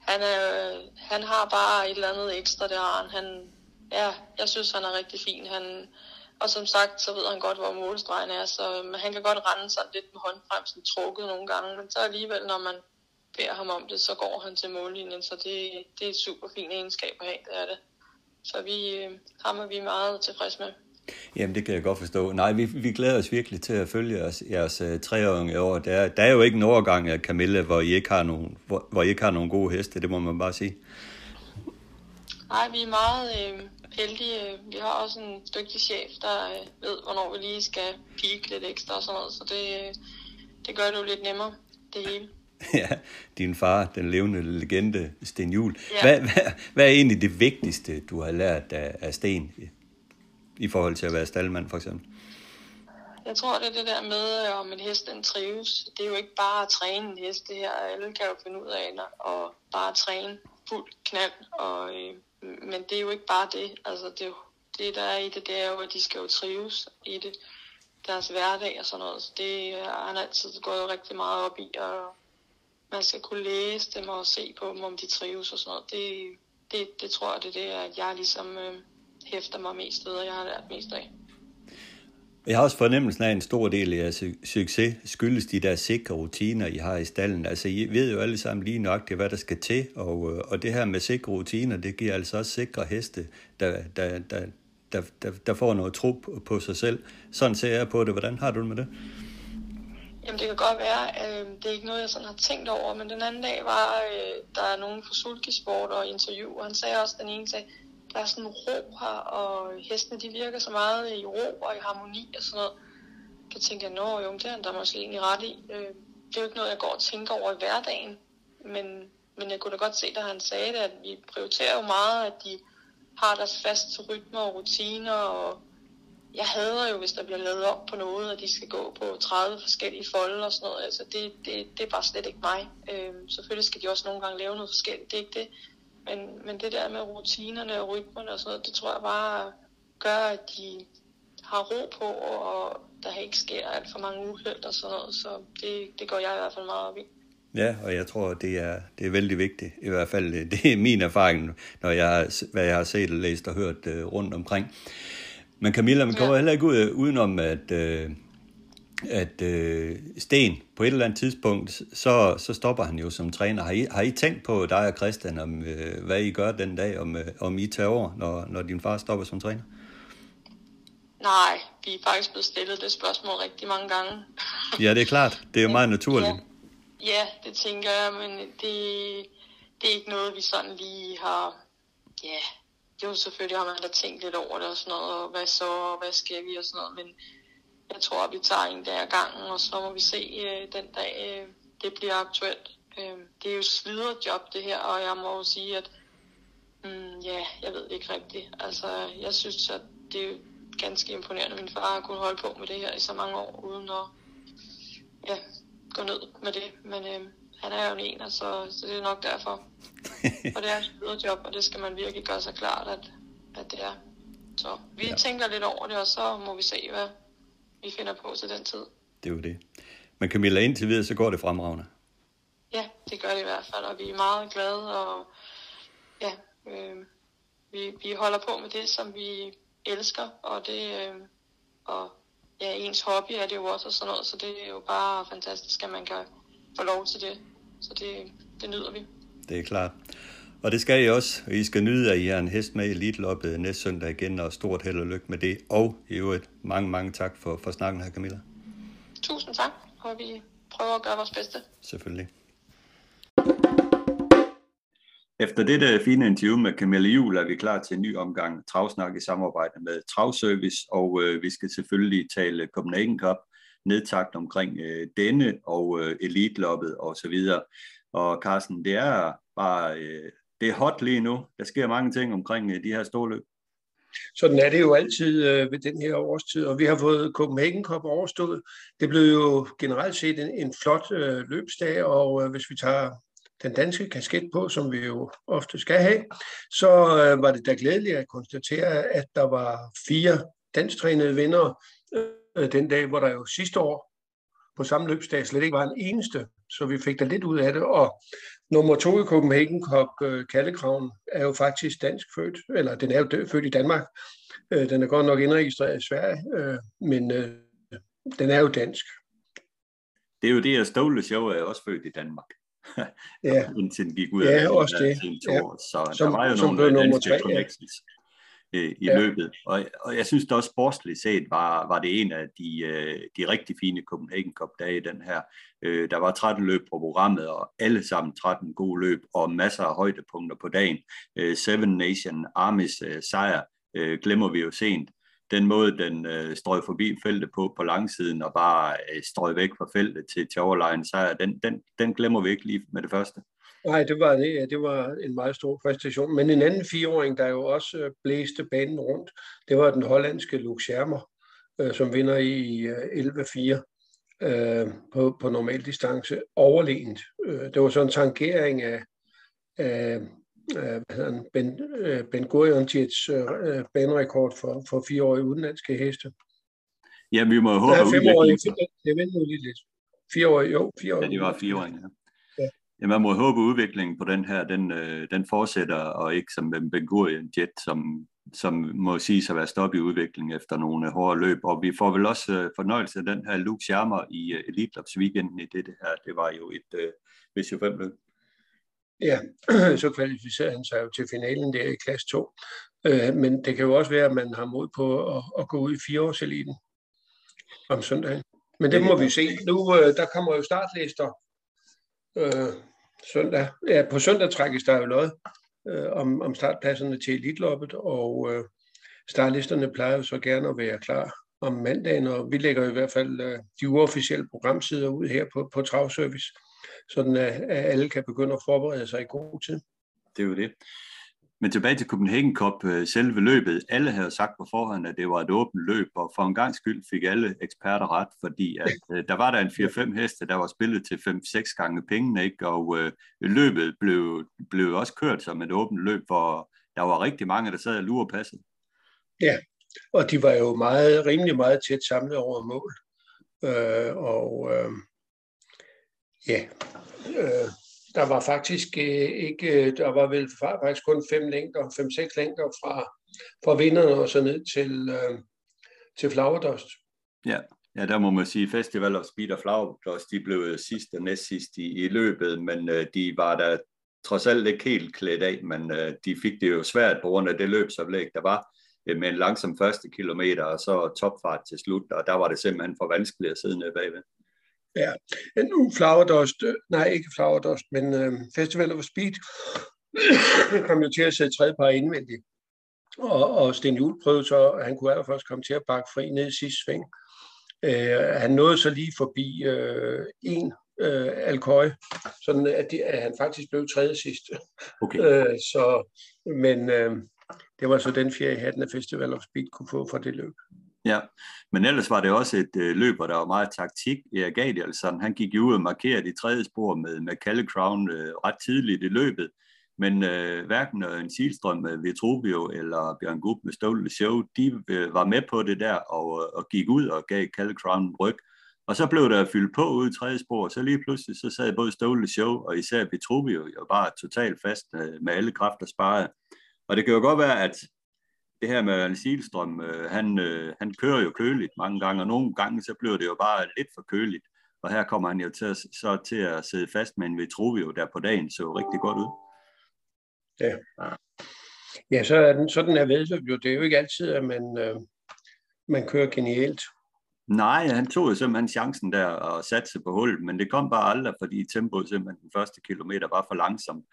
han, øh, han har bare et eller andet ekstra der. Han, han, ja, jeg synes, han er rigtig fin. Han, og som sagt, så ved han godt, hvor målstregen er, så men han kan godt rende sådan lidt med håndbremsen trukket nogle gange, men så alligevel, når man beder ham om det, så går han til mållinjen, så det, det er et super fint egenskab at have, det er det. Så vi, øh, ham er vi meget tilfredse med. Jamen, det kan jeg godt forstå. Nej, vi, vi glæder os virkelig til at følge jeres, jeres uh, treårige år. Der, der er jo ikke en overgang af Camilla, hvor I ikke har nogen, hvor, hvor I ikke har nogen gode heste, det må man bare sige. Nej, vi er meget øh, heldige. Vi har også en dygtig chef, der øh, ved, hvornår vi lige skal peak lidt ekstra og sådan noget, så det, det gør det jo lidt nemmere, det hele. Ja, din far, den levende legende, Sten Juhl. Ja. Hvad, hvad, hvad er egentlig det vigtigste, du har lært af, af Sten i forhold til at være stallemand for eksempel? Jeg tror, det er det der med, øh, om en hest den trives. Det er jo ikke bare at træne en hest, det her. Alle kan jo finde ud af at bare træne fuld knald. Og, øh, men det er jo ikke bare det. Altså, det, det, der er i det, det er jo, at de skal jo trives i det. Deres hverdag og sådan noget. Så det øh, har han altid gået rigtig meget op i. Og man skal kunne læse dem og se på dem, om de trives og sådan noget. Det, det, det tror jeg, det er det, at jeg ligesom... Øh, hæfter mig mest ved, og jeg har lært mest af. Jeg har også fornemmelsen af, at en stor del af jeres succes skyldes de der sikre rutiner, I har i stallen. Altså, I ved jo alle sammen lige nok, det hvad der skal til, og, øh, og det her med sikre rutiner, det giver altså også sikre heste, der, der, der, der, der, der får noget tro på sig selv. Sådan ser jeg på det. Hvordan har du det med det? Jamen, det kan godt være. Øh, det er ikke noget, jeg sådan har tænkt over, men den anden dag var øh, der er nogen fra Sulkisport og interview, og han sagde også den ene sag, der er sådan ro her, og hestene de virker så meget i ro og i harmoni og sådan noget. Så tænker jeg, nå jo, det er der måske egentlig ret i. Øh, det er jo ikke noget, jeg går og tænker over i hverdagen. Men, men jeg kunne da godt se, da han sagde det, at vi prioriterer jo meget, at de har deres faste rytmer og rutiner, og jeg hader jo, hvis der bliver lavet op på noget, at de skal gå på 30 forskellige folde og sådan noget. Altså, det, det, det er bare slet ikke mig. Øhm, selvfølgelig skal de også nogle gange lave noget forskelligt, det er ikke det. Men, men det der med rutinerne og rytmerne og sådan noget, det tror jeg bare gør, at de har ro på, og der ikke sker alt for mange uheld og sådan noget. Så det, det går jeg i hvert fald meget op i. Ja, og jeg tror, det er, det er vældig vigtigt. I hvert fald, det er min erfaring, når jeg, hvad jeg har set og læst og hørt uh, rundt omkring. Men Camilla, man kommer ja. heller ikke ud, udenom, at, uh, at øh, Sten på et eller andet tidspunkt, så, så stopper han jo som træner. Har I, har I tænkt på dig og Christian, om øh, hvad I gør den dag, om, øh, om I tager over, når, når din far stopper som træner? Nej, vi er faktisk blevet stillet det spørgsmål rigtig mange gange. ja, det er klart. Det er jo meget naturligt. Ja, ja det tænker jeg, men det, det er ikke noget, vi sådan lige har... Ja, jo selvfølgelig har man da tænkt lidt over det og sådan noget, og hvad så, og hvad skal vi og sådan noget, men jeg tror, vi tager en dag ad gangen, og så må vi se øh, den dag, øh, det bliver aktuelt. Øh, det er jo slider job det her, og jeg må jo sige, at mm, ja, jeg ved ikke rigtigt. Altså, jeg synes, at det er ganske imponerende, at min far har kunnet holde på med det her i så mange år, uden at ja, gå ned med det. Men øh, han er jo en ener, så, så det er nok derfor. og det er et job, og det skal man virkelig gøre sig klart, at, at det er. Så vi ja. tænker lidt over det, og så må vi se, hvad vi finder på til den tid. Det er jo det. Men Camilla, indtil videre, så går det fremragende. Ja, det gør det i hvert fald, og vi er meget glade, og ja, øh, vi, vi holder på med det, som vi elsker, og det, øh, og ja, ens hobby er det jo også og sådan noget, så det er jo bare fantastisk, at man kan få lov til det. Så det, det nyder vi. Det er klart. Og det skal I også. I skal nyde, at I har en hest med i Elite-loppet næste søndag igen, og stort held og lykke med det. Og i øvrigt, mange, mange tak for, for snakken her, Camilla. Tusind tak, og vi prøver at gøre vores bedste. Selvfølgelig. Efter dette fine interview med Camille Jul er vi klar til en ny omgang travsnak i samarbejde med Travservice, og øh, vi skal selvfølgelig tale Copenhagen Cup, nedtagt omkring øh, denne og øh, elitloppet og så videre. Og Carsten, det er bare øh, det er hot lige nu. Der sker mange ting omkring øh, de her store løb. Sådan er det jo altid øh, ved den her årstid, og vi har fået Copenhagen Cup overstået. Det blev jo generelt set en, en flot øh, løbsdag, og øh, hvis vi tager den danske kasket på, som vi jo ofte skal have, så øh, var det da glædeligt at konstatere, at der var fire danstrænede vinder øh, den dag, hvor der jo sidste år på samme løbsdag slet ikke var en eneste, så vi fik da lidt ud af det, og nummer to i Copenhagen Cup, øh, Kallekraven, er jo faktisk dansk født, eller den er jo født i Danmark. Øh, den er godt nok indregistreret i Sverige, øh, men den er jo dansk. Det er jo det, at Ståle Show er også født i Danmark. ja. indtil den gik ud ja, af også det. to ja. år. Så som, der var jo som nogle nummer danske tre, connections ja. i ja. løbet. Og, og jeg synes det også sportsligt set var, var det en af de, de rigtig fine Copenhagen Cup dage den her. Øh, der var 13 løb på programmet, og alle sammen 13 gode løb, og masser af højdepunkter på dagen. Øh, Seven Nation Armys øh, sejr øh, glemmer vi jo sent den måde, den øh, strøg forbi feltet på på langsiden og bare øh, strøg væk fra feltet til, til overlegen sejr, den, den, den glemmer vi ikke lige med det første. Nej, det var det. Ja, det var en meget stor præstation. Men en anden fireåring, der jo også øh, blæste banen rundt, det var den hollandske Luke Schermer, øh, som vinder i øh, 11-4 øh, på, på normal distance overlegent. Øh, det var sådan en tangering af, af øh, han, Ben, øh, ben Gurion Jets øh, banerekord for, for fireårige udenlandske heste. Ja, vi må håbe, at udviklingen... Det venter jo lidt. Fire år, jo, fire år. Ja, de var fire år, ja. ja. ja. man må håbe, at udviklingen på den her, den, øh, den fortsætter, og ikke som Ben Gurion Jet, som, som må sige sig at være stop i udviklingen efter nogle hårde løb. Og vi får vel også øh, fornøjelse af den her Luke Schermer i øh, Elite Clubs weekenden i det, det her. Det var jo et øh, VC5 løb. Ja, så kvalificerer han sig jo til finalen der i klasse 2. Øh, men det kan jo også være, at man har mod på at, at gå ud i fireårseliten om søndagen. Men det må vi se. Nu øh, der kommer jo startlister øh, søndag. Ja, på søndag trækkes der jo lod øh, om, om startpladserne til elitloppet, og øh, startlisterne plejer jo så gerne at være klar om mandagen, og vi lægger i hvert fald øh, de uofficielle programsider ud her på, på Travservice sådan at, at alle kan begynde at forberede sig i god tid. Det er jo det. Men tilbage til Copenhagen Cup, øh, selve løbet. Alle havde sagt på forhånd, at det var et åbent løb, og for en gang skyld fik alle eksperter ret, fordi at, øh, der var der en 4-5 heste, der var spillet til 5-6 gange pengene, ikke? og øh, løbet blev, blev også kørt som et åbent løb, hvor der var rigtig mange, der sad og lurer passet. Ja, og de var jo meget, rimelig meget tæt samlet over mål. Øh, og øh, Ja, øh, der var faktisk øh, ikke, øh, der var vel faktisk kun fem længder, fem-seks længder fra, fra vinderne og så ned til, øh, til Flowerdust. Ja, ja, der må man sige, Festival of Speed og Flowerdust, de blev sidst og næst sidst i, i løbet, men øh, de var der trods alt ikke helt klædt af, men øh, de fik det jo svært på grund af det løbsoplæg, der var øh, med en langsom første kilometer, og så topfart til slut, og der var det simpelthen for vanskeligt at sidde nede bagved. Ja, nu Flower nej ikke Flower men øh, Festival of Speed kom jo til at sætte tredje par indvendigt. Og, og Sten Juhl prøvede så, at han kunne allerførst komme til at bakke fri ned i sidste sving. Øh, han nåede så lige forbi øh, en øh, Alcoy, sådan at, de, at han faktisk blev tredje sidst. Okay. Øh, så, men øh, det var så den fjerde hatten, at Festival of Speed kunne få for det løb. Ja, men ellers var det også et øh, løb, hvor der var meget taktik. Erik Adielsen, han gik jo ud og markerede i tredje spor med, med Kalle Crown øh, ret tidligt i løbet. Men øh, hverken øh, en Silstrøm med Vitruvio eller Bjørn Gub med Ståle Show, de øh, var med på det der og, øh, og gik ud og gav Kalle Crown ryg. Og så blev der fyldt på ud i tredje spor, så lige pludselig så sad både Ståle Show og især Vitruvio jo bare totalt fast øh, med alle kræfter sparet. Og det kan jo godt være, at det her med Anne Silstrøm, øh, han, øh, han kører jo køligt mange gange, og nogle gange så bliver det jo bare lidt for køligt. Og her kommer han jo til, så til at sidde fast med en Vitruvio, der på dagen så rigtig godt ud. Ja, ja så er den, sådan er vedløb jo. Det er jo ikke altid, at man, øh, man kører genialt. Nej, han tog jo simpelthen chancen der og satte sig på hullet, men det kom bare aldrig, fordi tempoet simpelthen den første kilometer var for langsom.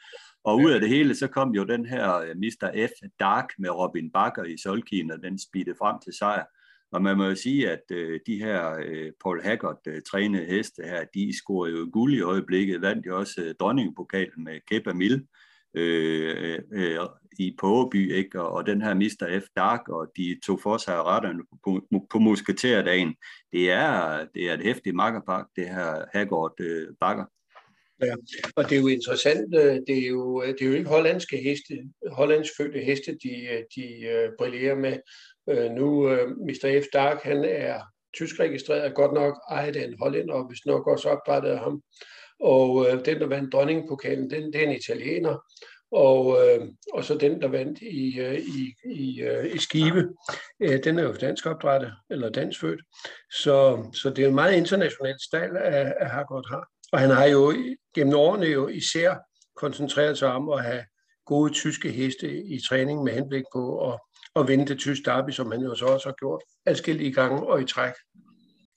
Og ud af det hele, så kom jo den her øh, Mr. F Dark med Robin Bakker i solkien, og den speedede frem til sejr. Og man må jo sige, at øh, de her øh, Paul Haggard øh, trænede heste her, de scorede jo guld i øjeblikket, vandt jo også øh, dronningepokalen med Kepa Mil øh, øh, i Påby, ikke? Og, og den her Mr. F. Dark, og de to for sig retterne på, på, musketerdagen. Det er, det er et hæftigt makkerpak, det her Haggard øh, bakker. Ja, og det er jo interessant, øh, det er jo, øh, det er jo ikke hollandske heste, hollandsfødte heste, de, øh, de uh, brillerer med. Uh, nu, uh, Mr. F. Dark, han er tysk registreret, godt nok ejet af en hollænder, og hvis nok også opdrettet af ham. Og øh, den, der vandt dronningpokalen, den, det er en italiener. Og, øh, og så den, der vandt i, øh, i, i, øh, i Skive, øh, den er jo dansk opdrettet, eller dansk født. Så, så det er en meget international stald, at, at Hargård har. Og han har jo gennem årene jo især koncentreret sig om at have gode tyske heste i træning med henblik på at, at vinde det tyske derby, som han jo så også har gjort adskillige gange og i træk.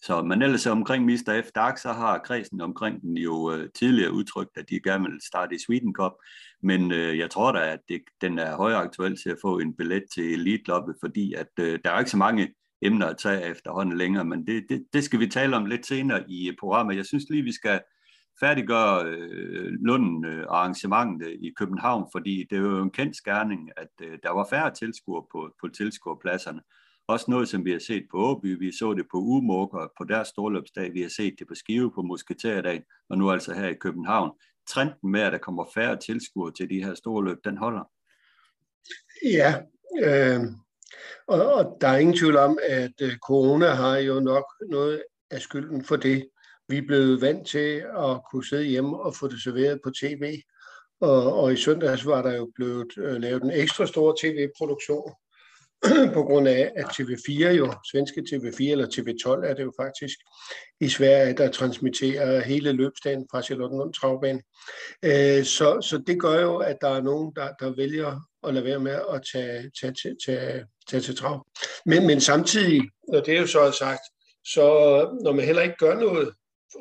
Så, men ellers omkring Mr. F. Dark, så har kredsen omkring den jo øh, tidligere udtrykt, at de gerne vil starte i Sweden Cup. Men øh, jeg tror da, at det, den er højere aktuel til at få en billet til Elite fordi at øh, der er ikke så mange emner at tage efterhånden længere, men det, det, det skal vi tale om lidt senere i øh, programmet. Jeg synes lige, vi skal færdiggøre øh, Lunden øh, arrangementet i København, fordi det er jo en kendt skærning, at øh, der var færre tilskuere på, på tilskuerpladserne. Også noget, som vi har set på Åby, vi så det på Umokker på deres storløbsdag, vi har set det på Skive på Musketærdagen, og nu altså her i København. Trenden med, at der kommer færre tilskuere til de her storløb, den holder. Ja, øh, og, og der er ingen tvivl om, at øh, corona har jo nok noget af skylden for det. Vi er blevet vant til at kunne sidde hjemme og få det serveret på tv. Og, og i søndags var der jo blevet øh, lavet en ekstra stor tv-produktion på grund af, at TV4 jo, svenske TV4 eller TV12 er det jo faktisk, i Sverige, der transmitterer hele løbsdagen fra Charlottenlund Travbane. Øh, så, så det gør jo, at der er nogen, der, der vælger at lade være med at tage, tage, tage, tage, tage til trav. Men, men samtidig, når det er jo så sagt, så når man heller ikke gør noget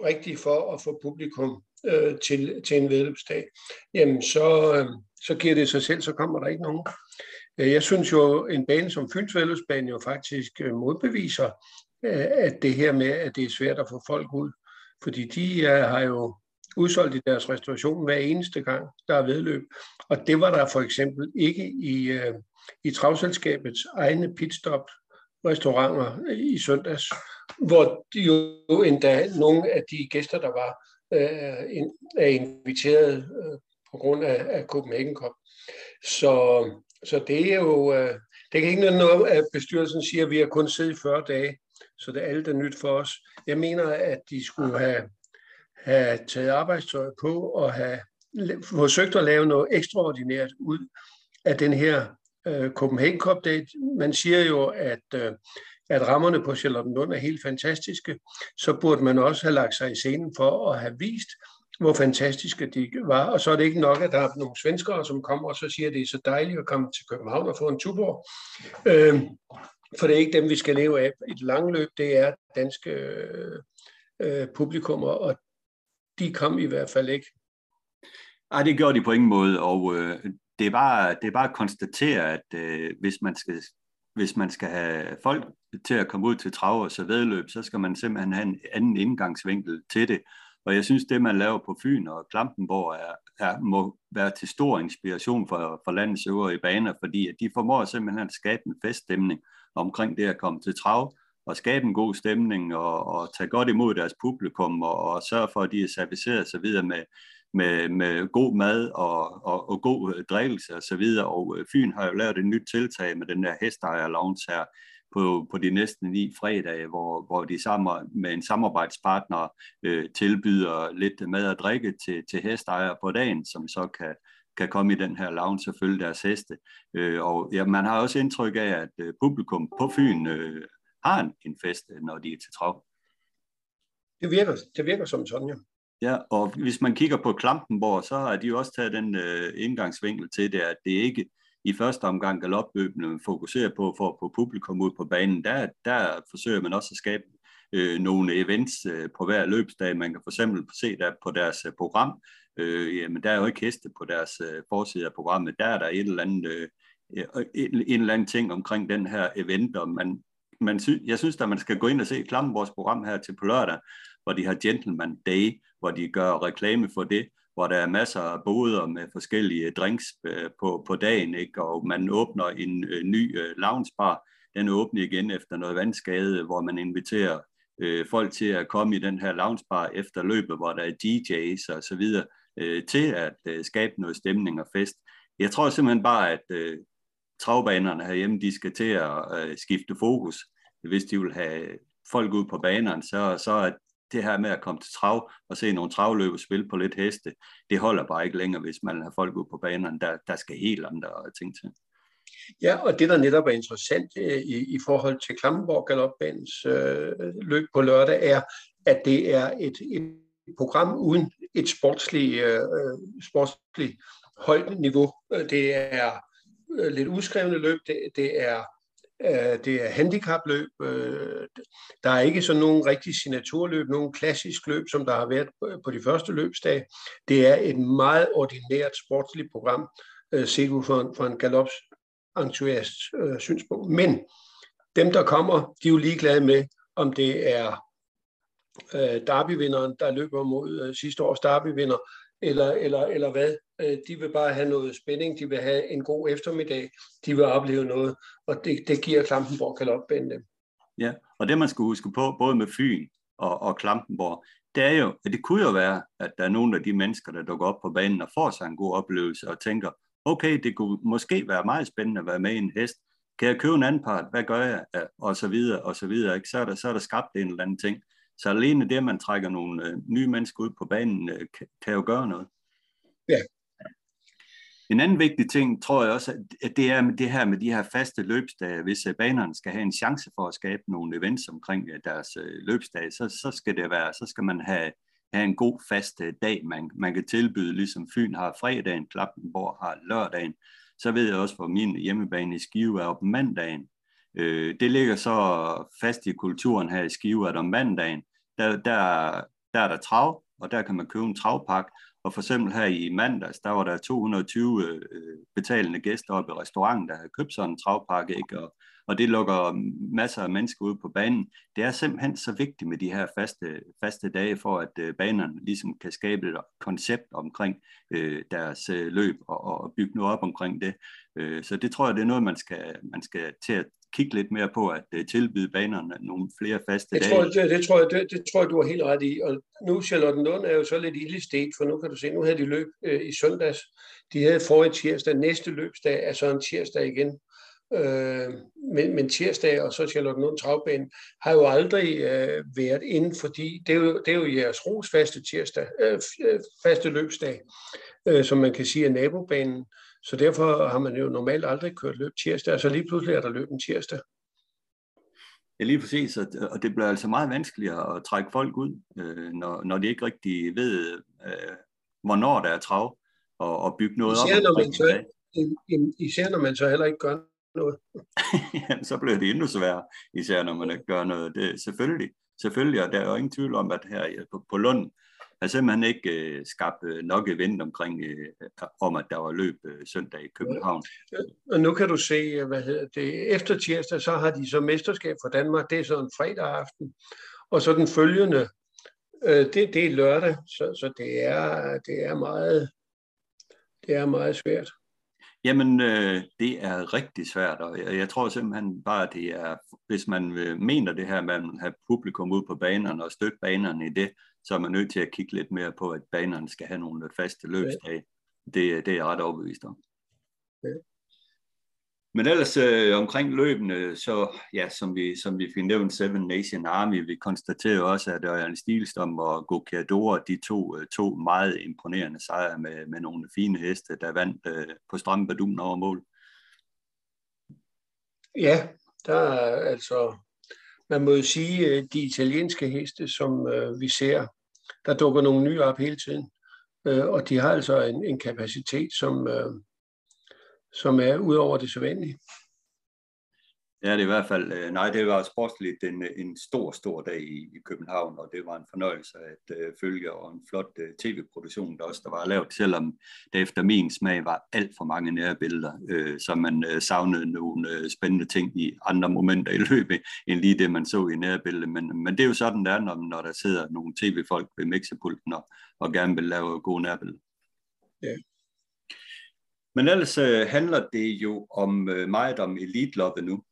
rigtigt for at få publikum øh, til, til en vedløbsdag, jamen så, øh, så giver det sig selv, så kommer der ikke nogen. Øh, jeg synes jo, en bane som Fyns Vedløbsbane jo faktisk øh, modbeviser, øh, at det her med, at det er svært at få folk ud. Fordi de har jo udsolgt i deres restauration hver eneste gang, der er vedløb. Og det var der for eksempel ikke i, i travselskabets egne pitstop restauranter i søndags, hvor de jo endda nogle af de gæster, der var, er inviteret på grund af, af Copenhagen Cup. Så, så det er jo, øh, det kan ikke noget, at bestyrelsen siger, at vi har kun siddet i 40 dage, så det er alt er nyt for os. Jeg mener, at de skulle have, have taget arbejdstøj på og have forsøgt at lave noget ekstraordinært ud af den her øh, Copenhagen Cup Date. Man siger jo, at, øh, at rammerne på Charlottenlund er helt fantastiske. Så burde man også have lagt sig i scenen for at have vist, hvor fantastiske de var. Og så er det ikke nok, at der er nogle svenskere, som kommer og så siger, at det er så dejligt at komme til København og få en tuborg. Øh, for det er ikke dem, vi skal leve af i et langløb. Det er danske øh, publikummer, og de kom i hvert fald ikke. Nej, det gjorde de på ingen måde, og øh, det, er bare, det er bare at konstatere, at øh, hvis, man skal, hvis man skal have folk til at komme ud til trav og så vedløb, så skal man simpelthen have en anden indgangsvinkel til det. Og jeg synes, det man laver på Fyn og Klampenborg er, er, må være til stor inspiration for, for landets øvrige baner, fordi at de formår simpelthen at skabe en feststemning omkring det at komme til trav, og skabe en god stemning og, og tage godt imod deres publikum og, og sørge for, at de er serviceret så videre med, med, med god mad og, og, og god øh, drikkelse og så videre. Og øh, Fyn har jo lavet et nyt tiltag med den der hestejer lounge her på, på de næste ni fredage, hvor, hvor de sammen med en samarbejdspartner øh, tilbyder lidt mad og drikke til, til hestejer på dagen, som så kan, kan komme i den her lounge og følge deres heste. Øh, og ja, man har også indtryk af, at øh, publikum på Fyn øh, har en, en fest, når de er til trav. Det virker, det virker som sådan, ja. Ja, og hvis man kigger på Klampenborg, så har de jo også taget den øh, indgangsvinkel til det, at det ikke i første omgang galopløbende man fokuserer på for at få publikum ud på banen. Der, der forsøger man også at skabe øh, nogle events øh, på hver løbsdag. Man kan for eksempel se der på deres øh, program, øh, jamen der er jo ikke heste på deres øh, forside af programmet. Der er der et eller andet, øh, øh en, en eller anden ting omkring den her event, og man, man sy, jeg synes, at man skal gå ind og se Klammenborgs program her til på lørdag, hvor de har Gentleman Day, hvor de gør reklame for det, hvor der er masser af boder med forskellige drinks øh, på, på dagen, ikke? og man åbner en øh, ny øh, loungebar. Den åbner igen efter noget vandskade, hvor man inviterer øh, folk til at komme i den her loungebar efter løbet, hvor der er DJ's og så videre, øh, til at øh, skabe noget stemning og fest. Jeg tror simpelthen bare, at øh, travbanerne herhjemme, de skal til at øh, skifte fokus. Hvis de vil have folk ud på banerne, så, så er det her med at komme til trav og se nogle travløb og spille på lidt heste, det holder bare ikke længere, hvis man har folk ud på banerne. Der, der skal helt andre ting til. Ja, og det der netop er interessant øh, i, i forhold til Klammenborg Galopbanens øh, løb på lørdag, er, at det er et, et program uden et sportsligt, øh, øh, sportslig sportsligt højt niveau. Det er øh, lidt uskrevne løb, det, det er Øh, det er handicapløb. Øh, der er ikke sådan nogen rigtig signaturløb, nogen klassisk løb, som der har været på de første løbsdage. Det er et meget ordinært sportsligt program, øh, set ud fra en, fra en galops entusiast synspunkt. Men dem, der kommer, de er jo ligeglade med, om det er derbyvinderen, der løber mod sidste års derbyvinder, eller, eller, eller hvad. Øh, de vil bare have noget spænding, de vil have en god eftermiddag, de vil opleve noget, og det, det giver Klampenborg Galopbanen dem. Ja, og det man skal huske på, både med Fyn og, og Klampenborg, det er jo, at det kunne jo være, at der er nogle af de mennesker, der dukker op på banen og får sig en god oplevelse og tænker, okay, det kunne måske være meget spændende at være med i en hest. Kan jeg købe en anden part? Hvad gør jeg? Og så videre, og så videre. Ikke? Så, er der, så er der skabt en eller anden ting. Så alene det, at man trækker nogle øh, nye mennesker ud på banen, øh, kan, kan jo gøre noget. Ja. En anden vigtig ting, tror jeg også, at det er det her med de her faste løbsdage. Hvis øh, banerne skal have en chance for at skabe nogle events omkring øh, deres øh, løbsdage, så, så skal det være, så skal man have, have en god fast øh, dag, man, man kan tilbyde, ligesom Fyn har fredagen, Klappenborg har lørdagen. Så ved jeg også, hvor min hjemmebane i Skive er op mandagen. Øh, det ligger så fast i kulturen her i Skive, at om mandagen, der, der, der er der trav, og der kan man købe en travpakke. og for eksempel her i mandags, der var der 220 øh, betalende gæster op i restauranten, der havde købt sådan en travpakke, ikke? Og, og det lukker masser af mennesker ud på banen. Det er simpelthen så vigtigt med de her faste, faste dage, for at øh, banerne ligesom kan skabe et koncept omkring øh, deres øh, løb og, og bygge noget op omkring det. Øh, så det tror jeg, det er noget, man skal, man skal til at kigge lidt mere på at uh, tilbyde banerne nogle flere faste det dage. Tror, det, det, tror jeg, det, det tror jeg, du har helt ret i. Og nu Charlottenlund er jo så lidt ildestet, for nu kan du se, nu havde de løb øh, i søndags. De havde forrige tirsdag, næste løbsdag er så en tirsdag igen. Øh, men, men tirsdag og så Charlottenlund Travbane har jo aldrig øh, været inden, fordi det er jo, det er jo jeres ros faste tirsdag, øh, øh, faste løbsdag, øh, som man kan sige er nabobanen. Så derfor har man jo normalt aldrig kørt løb tirsdag, og så lige pludselig er der løb en tirsdag. Ja, lige præcis, og det bliver altså meget vanskeligere at trække folk ud, øh, når, når de ikke rigtig ved, øh, hvornår der er trav, og, og bygge noget især op. Når man så, især når man så heller ikke gør noget. ja, så bliver det endnu sværere, især når man ikke gør noget. Det, selvfølgelig, selvfølgelig, og der er jo ingen tvivl om, at her på, på Lund, har simpelthen ikke øh, skabt øh, nok event omkring, øh, om at der var løb øh, søndag i København. Og nu kan du se, øh, hvad hedder det, efter tirsdag, så har de så mesterskab for Danmark, det er så en fredag aften, og så den følgende, øh, det, det er lørdag, så, så det, er, det er meget det er meget svært. Jamen, øh, det er rigtig svært, og jeg, jeg tror simpelthen bare, at det er, hvis man øh, mener det her at have publikum ud på banerne og støtte banerne i det, så er man nødt til at kigge lidt mere på, at banerne skal have nogle faste løbsdage. Det, det er jeg ret overbevist om. Ja. Men ellers øh, omkring løbende, så ja, som vi, som vi fik nævnt Seven Nation Army, vi konstaterer også, at Ørjan Stilstom og Gokiador, de to, øh, to meget imponerende sejre med, med nogle fine heste, der vandt øh, på Strambadun over mål. Ja, der er altså, man må jo sige, øh, de italienske heste, som øh, vi ser, der dukker nogle nye op hele tiden. Øh, og de har altså en, en kapacitet, som, øh, som er ud over det sædvanlige. Ja, det er i hvert fald, øh, nej, det var sportsligt en, en stor, stor dag i, i København, og det var en fornøjelse at uh, følge, og en flot uh, tv-produktion, der også der var lavet, selvom det efter min smag var alt for mange nærbilleder, uh, så man uh, savnede nogle uh, spændende ting i andre momenter i løbet, end lige det, man så i nærbilledet. Men, men det er jo sådan, der når, når der sidder nogle tv-folk ved mixepulten og, og gerne vil lave gode nærbilleder. Ja. Men ellers uh, handler det jo om uh, meget om elite nu.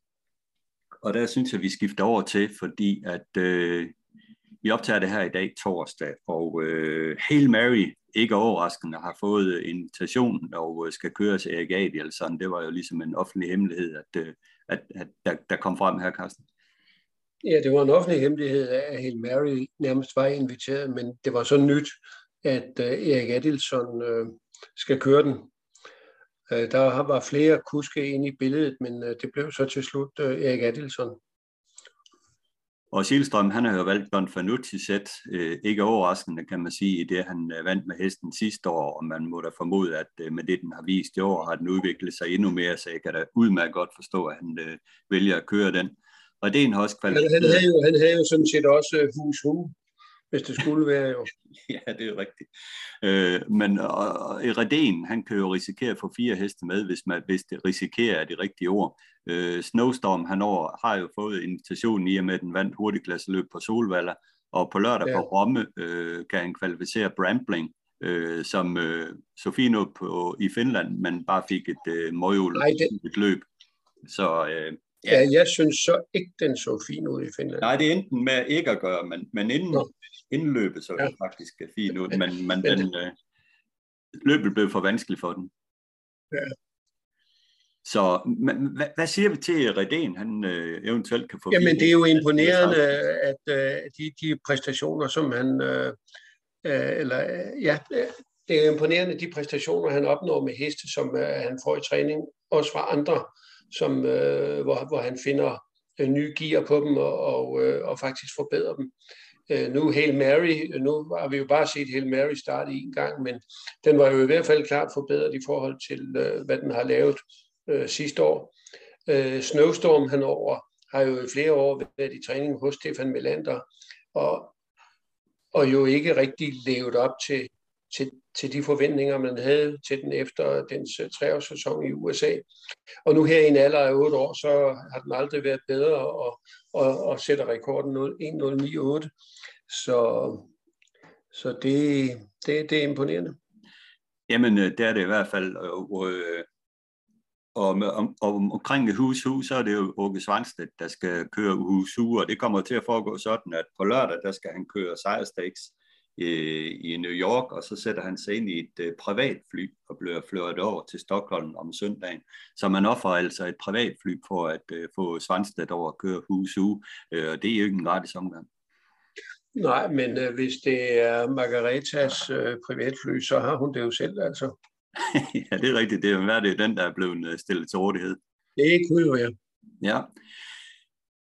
Og der synes jeg, vi skifter over til, fordi at øh, vi optager det her i dag torsdag, og øh, Hail Mary, ikke overraskende, har fået invitationen og øh, skal køre til Erik Adielsen. Det var jo ligesom en offentlig hemmelighed, at, øh, at, at der, der kom frem her, Carsten. Ja, det var en offentlig hemmelighed, at Hail Mary nærmest var inviteret, men det var så nyt, at øh, Erik Adelson øh, skal køre den der var flere kuske inde i billedet, men øh, det blev så til slut øh, Erik Adelson. Og Silstrøm, han har jo valgt Don Fanucci sæt, øh, ikke overraskende kan man sige, i det han vandt med hesten sidste år, og man må da formode, at øh, med det den har vist i år, har den udviklet sig endnu mere, så jeg kan da udmærket godt forstå, at han øh, vælger at køre den. Og det er en også kvalitet. Han, han, havde jo, han havde jo sådan set også hus hus hvis det skulle være jo. ja, det er rigtigt. Øh, men og, Eredén, han kan jo risikere at få fire heste med, hvis, man, hvis det risikerer er det rigtige ord. Øh, Snowstorm, han over, har jo fået invitationen i og med, at den vandt hurtigklasseløb på Solvalla, og på lørdag ja. på Romme øh, kan han kvalificere Brambling, øh, som øh, Sofino på, i Finland, men bare fik et øh, møjul, et løb. Så øh, Ja. ja, jeg synes så ikke, den så fin ud i Finland. Nej, det er enten med ikke at gøre, men, men inden, Nå indløbet så ja. det faktisk fint ud, men, men den, øh, løbet blev for vanskeligt for den. Ja. Så men, hvad, hvad siger vi til Redén, han øh, eventuelt kan få? Jamen det er jo imponerende, at øh, de, de præstationer, som han, øh, øh eller ja, det er imponerende, de præstationer, han opnår med heste, som øh, han får i træning, også fra andre, som, øh, hvor, hvor han finder øh, nye gear på dem og, og, øh, og faktisk forbedrer dem. Øh, nu Hail Mary, nu har vi jo bare set Hail Mary starte en gang, men den var jo i hvert fald klart forbedret i forhold til, øh, hvad den har lavet øh, sidste år. Øh, Snowstorm henover har jo i flere år været i træning hos Stefan Melander, og, og jo ikke rigtig levet op til, til, til de forventninger, man havde til den efter dens øh, treårssæson i USA. Og nu her i en alder af 8 år, så har den aldrig været bedre og, og, og sætter rekorden 1.098. Så, så det, det, det er imponerende. Jamen, øh, det er det i hvert fald. Og, og, øh, og, og omkring hus hus, så er det jo Åke Svanstedt, der skal køre hus og det kommer til at foregå sådan, at på lørdag, der skal han køre sejrstakes i, i New York, og så sætter han sig ind i et uh, privatfly og bliver flyttet over til Stockholm om søndagen. Så man offer altså et privatfly for at uh, få Svanstedt over at køre hus uh, og det er jo ikke en gratis omgang. Nej, men øh, hvis det er Margaretas øh, privatfly, så har hun det jo selv, altså. ja, det er rigtigt. Det er jo det den, der er blevet øh, stillet til rådighed. Det kunne jo, ja. Ja.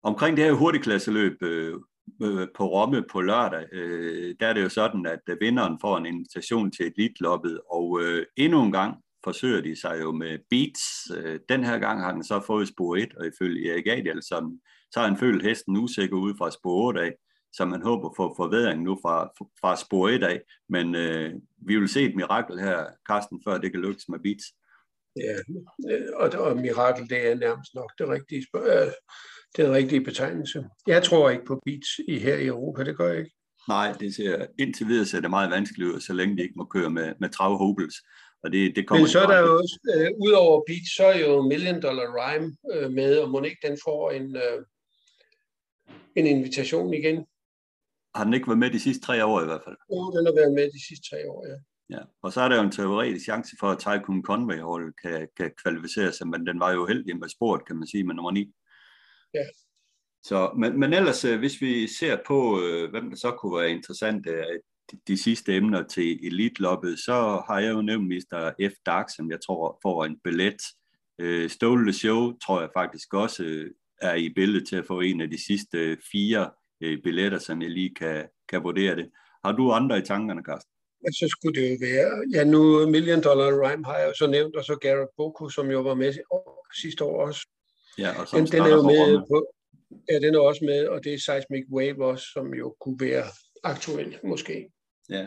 Omkring det her hurtigklasseløb øh, øh, på Romme på lørdag, øh, der er det jo sådan, at øh, vinderen får en invitation til elitloppet, og øh, endnu en gang forsøger de sig jo med beats. Øh, den her gang har den så fået spor 1, og ifølge Erik Adielsen, så har han følt hesten usikker ud fra spor 8 af så man håber på forbedring nu fra, fra spor 1 af. Men øh, vi vil se et mirakel her, Carsten, før det kan lykkes med Beats. Ja, og, og mirakel, det er nærmest nok det rigtige, øh, det rigtige betegnelse. Jeg tror ikke på Beats i, her i Europa, det gør jeg ikke. Nej, det ser, indtil videre ser det meget vanskeligt ud, så længe de ikke må køre med, med travhobels. Og det, det kommer Men så er der jo også, øh, ud over Beat, så er jo Million Dollar Rhyme øh, med, og må ikke den får en, øh, en invitation igen. Har den ikke været med de sidste tre år i hvert fald? Jo, den har været med de sidste tre år, ja. Ja, og så er der jo en teoretisk chance for, at Tycoon Conway hold kan, kan kvalificere sig, men den var jo heldig med sport, kan man sige, med nummer 9. Ja. Så, men, men ellers, øh, hvis vi ser på, øh, hvem der så kunne være interessant af de, de sidste emner til Elite-loppet, så har jeg jo nævnt Mr. F. Dark, som jeg tror får en billet. Øh, Stole Show tror jeg faktisk også øh, er i billedet til at få en af de sidste fire øh, billetter, som jeg lige kan, kan vurdere det. Har du andre i tankerne, Carsten? Så skulle det jo være, ja nu Million Dollar Rhyme har jeg jo så nævnt, og så Garrett Boko, som jo var med sidste år også. Ja, og den, den er jo med på, ja, den er også med, og det er Seismic Wave også, som jo kunne være aktuel måske. Ja,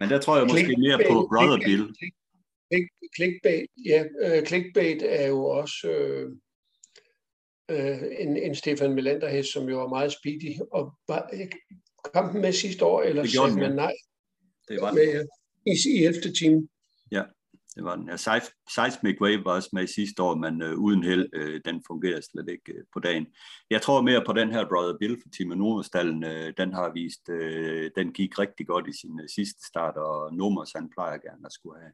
men der tror jeg måske clickbait, mere på Brother Bill. Clickbait, ja, uh, clickbait er jo også uh, uh, en, en Stefan Melander hest, som jo er meget speedy, og var, kom den med sidste år, eller sagde man nej? Det var med, i, i 11. time. Ja, det var den. Ja, Seismic Wave var også med sidste år, men øh, uden held, øh, den fungerer slet ikke øh, på dagen. Jeg tror mere på den her Brother Bill for Team Numerstallen. Øh, den har vist, øh, den gik rigtig godt i sin øh, sidste start, og Numers han plejer gerne at skulle have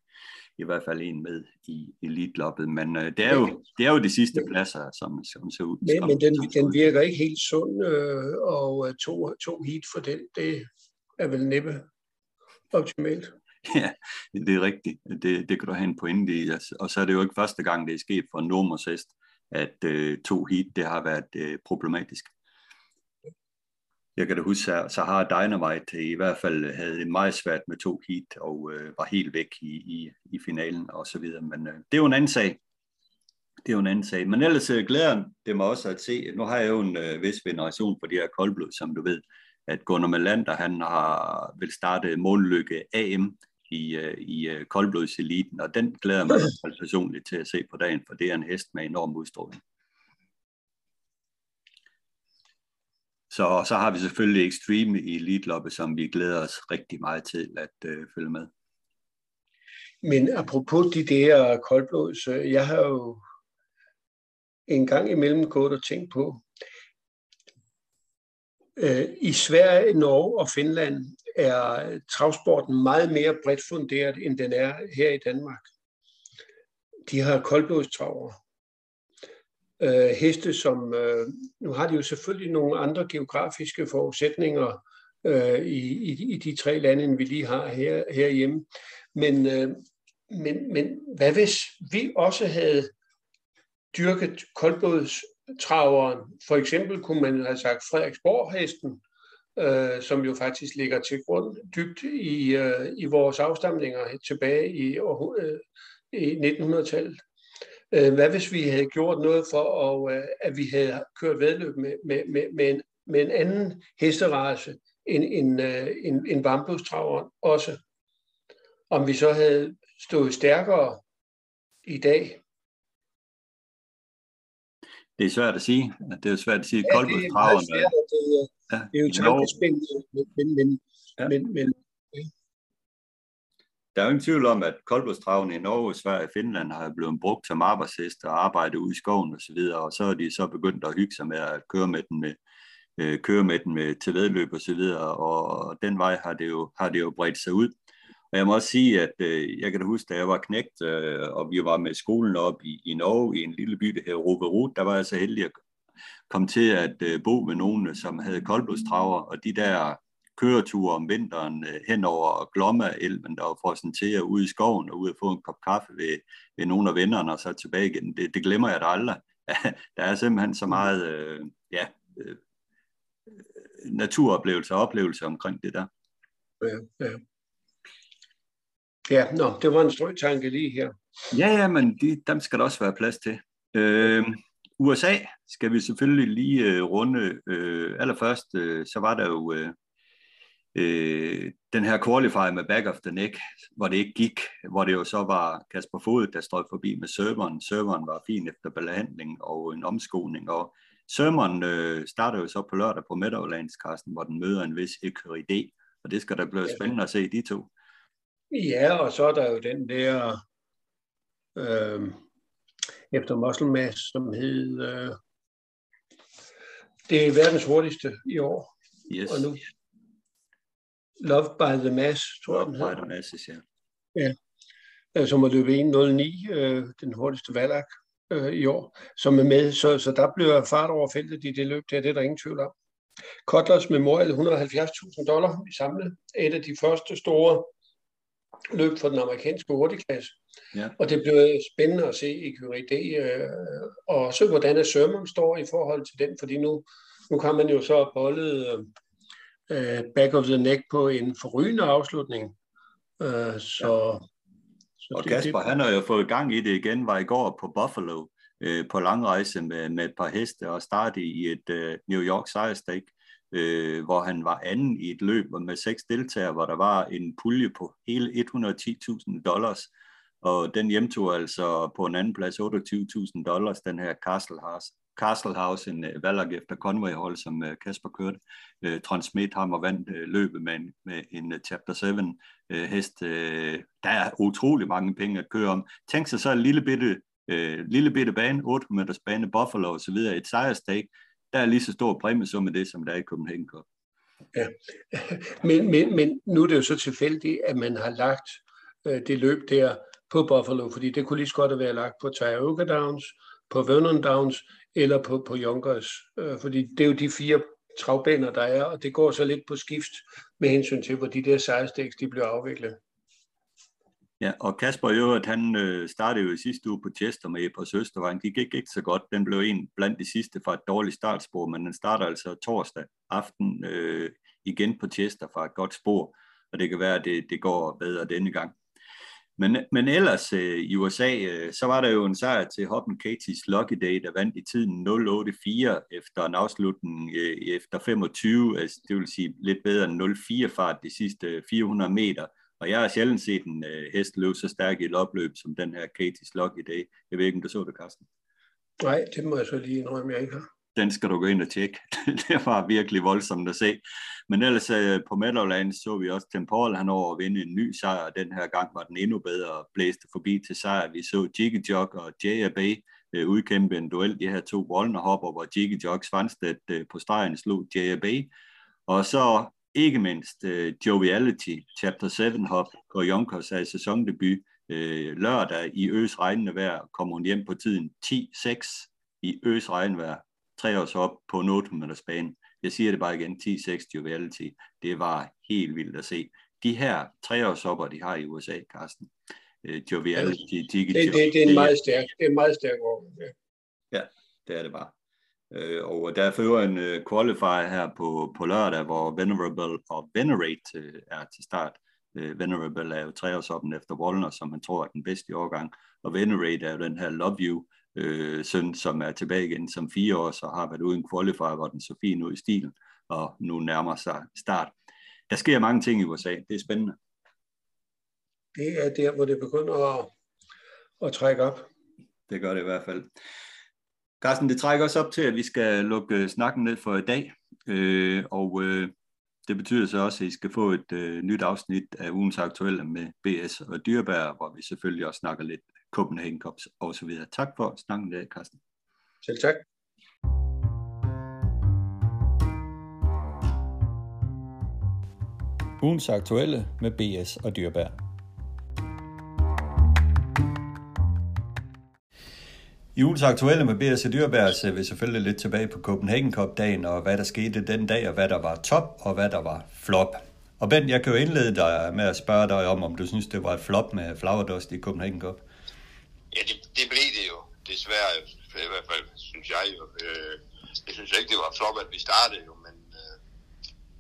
i hvert fald en med i elite-loppet. Men øh, det, er jo, det er jo de sidste pladser, som, som ser ud. Men, men den, den virker ikke helt sund, øh, og øh, to, to heat for den, det er vel næppe optimalt. Ja, det er rigtigt. Det, det kan du have en pointe i. Altså, og så er det jo ikke første gang, det er sket for en Nomos hest, at øh, to heat, det har været øh, problematisk. Jeg kan da huske, at Sahara Dynamite øh, i hvert fald øh, havde det meget svært med to heat, og øh, var helt væk i, i, i finalen og så videre. Men øh, det er jo en anden sag. Det er jo en anden sag. Men ellers øh, glæder det mig også at se, nu har jeg jo en øh, vis veneration for de her koldblod, som du ved, at Gunnar Melander, han har vil starte målløkke AM i, øh, i øh, koldblodseliten, og den glæder mig personligt til at se på dagen, for det er en hest med enorm udstråling. Så, så har vi selvfølgelig Extreme i Elite som vi glæder os rigtig meget til at øh, følge med. Men apropos de der koldblods, øh, jeg har jo en gang imellem gået og tænkt på, Øh, i Sverige, Norge og Finland er travsporten meget mere bredt funderet, end den er her i Danmark. De har koldblodstraver. Øh, heste, som øh, nu har de jo selvfølgelig nogle andre geografiske forudsætninger øh, i, i, i de tre lande, end vi lige har her, herhjemme. Men, øh, men, men hvad hvis vi også havde dyrket koldblods traveren. For eksempel kunne man have sagt Frederiksborg-hesten, øh, som jo faktisk ligger til grund dybt i, øh, i vores afstamninger tilbage i, øh, i 1900-tallet. Øh, hvad hvis vi havde gjort noget for, at, øh, at vi havde kørt vedløb med, med, med, med, en, med en anden hesterace end en, øh, en, en varmblodstraver også? Om vi så havde stået stærkere i dag, det er svært at sige. Det er svært at sige. Ja, det er meget svært. Det, Ja, det er jo tankespændende, men, men, ja. men, men. Der er jo ingen tvivl om, at koldblodstraven i Norge, Sverige og Finland har blevet brugt som arbejdshest og arbejde ude i skoven og så videre, og så er de så begyndt at hygge sig med at køre med den med, øh, køre med den med til vedløb og så videre, og den vej har det jo, har det jo bredt sig ud. Og jeg må også sige, at øh, jeg kan da huske, da jeg var knægt, øh, og vi var med skolen op i, i Norge, i en lille by, der hedder Roverud, der var jeg så heldig at kom til at øh, bo med nogen, øh, som havde koldblodstraver, og de der køreture om vinteren øh, hen over Glomma-elven, der var frossen til ude i skoven og ud og få en kop kaffe ved, ved nogle af vennerne og så tilbage igen. Det, det glemmer jeg da aldrig. der er simpelthen så meget øh, ja, øh, naturoplevelse og oplevelse omkring det der. Ja, ja. Ja, nå, det var en strøtanke lige her. Ja, ja, men de, dem skal der også være plads til. Øh, USA skal vi selvfølgelig lige øh, runde. Øh, allerførst, øh, så var der jo øh, øh, den her qualifier med back of the neck, hvor det ikke gik, hvor det jo så var Kasper Fod, der stod forbi med serveren. Serveren var fin efter behandling og en omskoning, og serveren øh, starter jo så på lørdag på Meadowlands, Carsten, hvor den møder en vis Ecurie og det skal da blive spændende at se de to. Ja, og så er der jo den der øh, efter Muscle Mass, som hed øh, det er verdens hurtigste i år. Yes. Og nu Love by the Mass, tror jeg, den hedder. by the masses, ja. Ja. Øh, Som har løbet 1.09, øh, den hurtigste valak øh, i år, som er med. Så, så der bliver fart over feltet i det løb der, det er der ingen tvivl om. Cutlers Memorial 170.000 dollar i samlet. Et af de første store løb for den amerikanske hurtigklasse. Ja. Og det bliver spændende at se i QRD, øh, og også hvordan Sermon står i forhold til den, fordi nu, nu kan man jo så bolde øh, back of the neck på en forrygende afslutning. Øh, så, så Og Kasper, han har jo fået gang i det igen, var i går på Buffalo øh, på langrejse med, med et par heste og starte i et øh, New York sejrstake, øh, hvor han var anden i et løb med seks deltagere, hvor der var en pulje på hele 110.000 dollars, og den hjemtog altså på en anden plads 28.000 dollars, den her Castle House, Castle House en øh, valg efter Conway-hold, som øh, Kasper kørte. Øh, Transmit ham og vandt løbet med en, med en Chapter 7 hest. Der er utrolig mange penge at køre om. Tænk sig så en lille bitte, lille bitte bane, 8 meters bane, Buffalo og så videre, et sejrstake. Der er lige så stor præmiesum med det, som der er i Copenhagen Cup. Ja. Men, men, men nu er det jo så tilfældigt, at man har lagt øh, det løb der på Buffalo, fordi det kunne lige så godt have været lagt på Tioga Downs, på Vernon Downs eller på, på Junkers, øh, fordi det er jo de fire travbaner, der er, og det går så lidt på skift med hensyn til, hvor de der sejrstæks, de bliver afviklet. Ja, og Kasper i øvrigt, han øh, startede jo i sidste uge på Chester med på Søstervejen. De gik ikke så godt. Den blev en blandt de sidste fra et dårligt startspor, men den starter altså torsdag aften øh, igen på Chester fra et godt spor, og det kan være, at det, det går bedre denne gang. Men, men ellers øh, i USA, øh, så var der jo en sejr til Hoppen Katie's Lucky Day, der vandt i tiden 0.84 efter en afslutning øh, efter 25, altså det vil sige lidt bedre end 0.4 fart de sidste 400 meter. Og jeg har sjældent set en øh, hest løbe så stærk i et opløb som den her Katie's Lucky Day. Jeg ved ikke, om du så det, Carsten. Nej, det må jeg så lige indrømme, jeg ikke har. Den skal du gå ind og tjekke. det var virkelig voldsomt at se. Men ellers øh, på Meadowlands så vi også Temporal han over at vinde en ny sejr. Den her gang var den endnu bedre og blæste forbi til sejr. Vi så Jiggy Jog og J.A.B. Øh, udkæmpe en duel. De her to Wallner-hopper, hvor Jiggy Jog Svanstedt øh, på stregen slog J.A.B. Og så ikke mindst uh, Joviality, Chapter 7 hop på Yonkers af sæsondebut uh, lørdag i øs regnende vejr, kom hun hjem på tiden 10-6 i øs regnvejr, tre års hop på en 800 bane. Jeg siger det bare igen, 10-6 Joviality, det var helt vildt at se. De her treårshopper, de har i USA, Carsten, uh, Joviality, Jiggy Det, det, det er en meget stærk, det er en meget stærk år. Ja. Ja, det er det bare. Øh, og der fører en øh, qualifier her på, på lørdag, hvor Venerable og Venerate øh, er til start. Øh, Venerable er jo treårshoppen efter Wallner, som man tror er den bedste i årgang, og Venerate er jo den her Love You øh, søn, som er tilbage igen som fire år, så har været uden qualifier, hvor den så fin ud i stilen, og nu nærmer sig start. Der sker mange ting i USA. Det er spændende. Det er der, hvor det begynder at, at trække op. Det gør det i hvert fald. Carsten, det trækker også op til, at vi skal lukke snakken ned for i dag, øh, og øh, det betyder så også, at I skal få et øh, nyt afsnit af ugens aktuelle med BS og Dyrbær, hvor vi selvfølgelig også snakker lidt Copenhagen Cups og så videre. Tak for snakken i dag, Carsten. Selv tak. Ugens aktuelle med BS og Dyrbær. I ugens aktuelle med BS og Dyrbær ser øh, vi selvfølgelig lidt tilbage på Copenhagen Cup-dagen, og hvad der skete den dag, og hvad der var top, og hvad der var flop. Og Ben, jeg kan jo indlede dig med at spørge dig om, om du synes, det var et flop med Flowerdust i Copenhagen Cup. Ja, det, det blev det jo. Desværre, i hvert fald, synes jeg jo. Øh, jeg synes ikke, det var flop, at vi startede jo, men øh,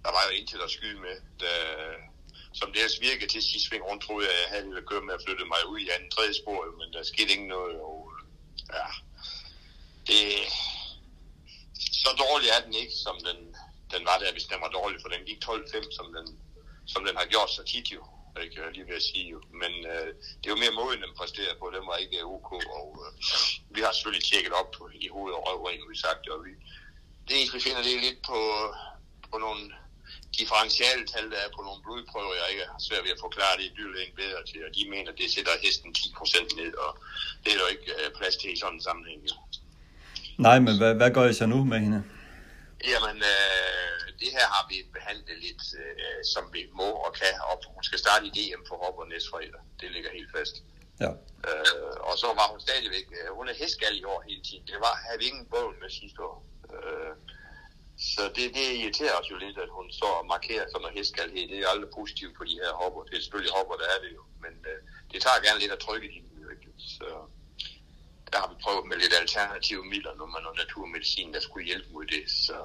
der var jo intet at skyde med. Da, som det ellers virkede til sidste sving rundt, troede jeg, at jeg havde ville køre med at flytte mig ud i anden tredje spor, men der skete ikke noget. Og, ja, det, så dårlig er den ikke, som den, den var der, hvis den var dårlig, for den gik 12-5, som den, som den har gjort så tit jo. ikke? jeg lige ved at sige jo. Men øh, det er jo mere måden, den præsterer på. Den var ikke ok, og øh, vi har selvfølgelig tjekket op på, i hovedet og røv, vi sagt. Og vi, det eneste, vi finder, det er lidt på, på nogle, differentialtal, der er på nogle blodprøver, jeg ikke har svært ved at forklare det i dyrlægen bedre til, og de mener, det sætter hesten 10% ned, og det er jo ikke øh, plads til i sådan en sammenhæng. Jo. Nej, men hvad, hvad gør I så nu med hende? Jamen, øh, det her har vi behandlet lidt, øh, som vi må og kan, og hun skal starte i DM for hopper næste fredag. Det ligger helt fast. Ja. Øh, og så var hun stadigvæk, øh, hun er hestgal i år hele tiden. Det var, havde vi ingen bål med sidste år. Øh, så det, det irriterer os jo lidt, at hun står og markerer som en hestgalhed. Det er aldrig positivt på de her hopper. Det er selvfølgelig hopper, der er det jo. Men øh, det tager gerne lidt at trykke i dem. Så der har vi prøvet med lidt alternative midler, når man noget naturmedicin, der skulle hjælpe mod det. Så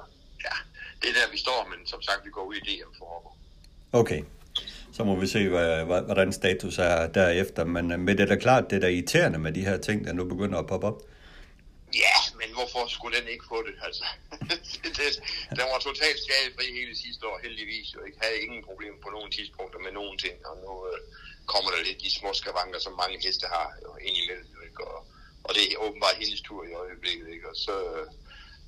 ja, det er der, vi står, men som sagt, vi går ud i DM for hopper. Okay. Så må vi se, hvordan status er derefter. Men, øh, men det er da klart, det er da irriterende med de her ting, der nu begynder at poppe op. Ja, men hvorfor skulle den ikke få det? Altså, det, den var totalt skadefri hele sidste år, heldigvis. Og ikke havde ingen problemer på nogen tidspunkter med nogen ting, og nu øh, kommer der lidt de små skavanker, som mange heste har jo, ind imellem. Ikke? Og, og det er åbenbart hendes tur i øjeblikket, ikke? og så øh,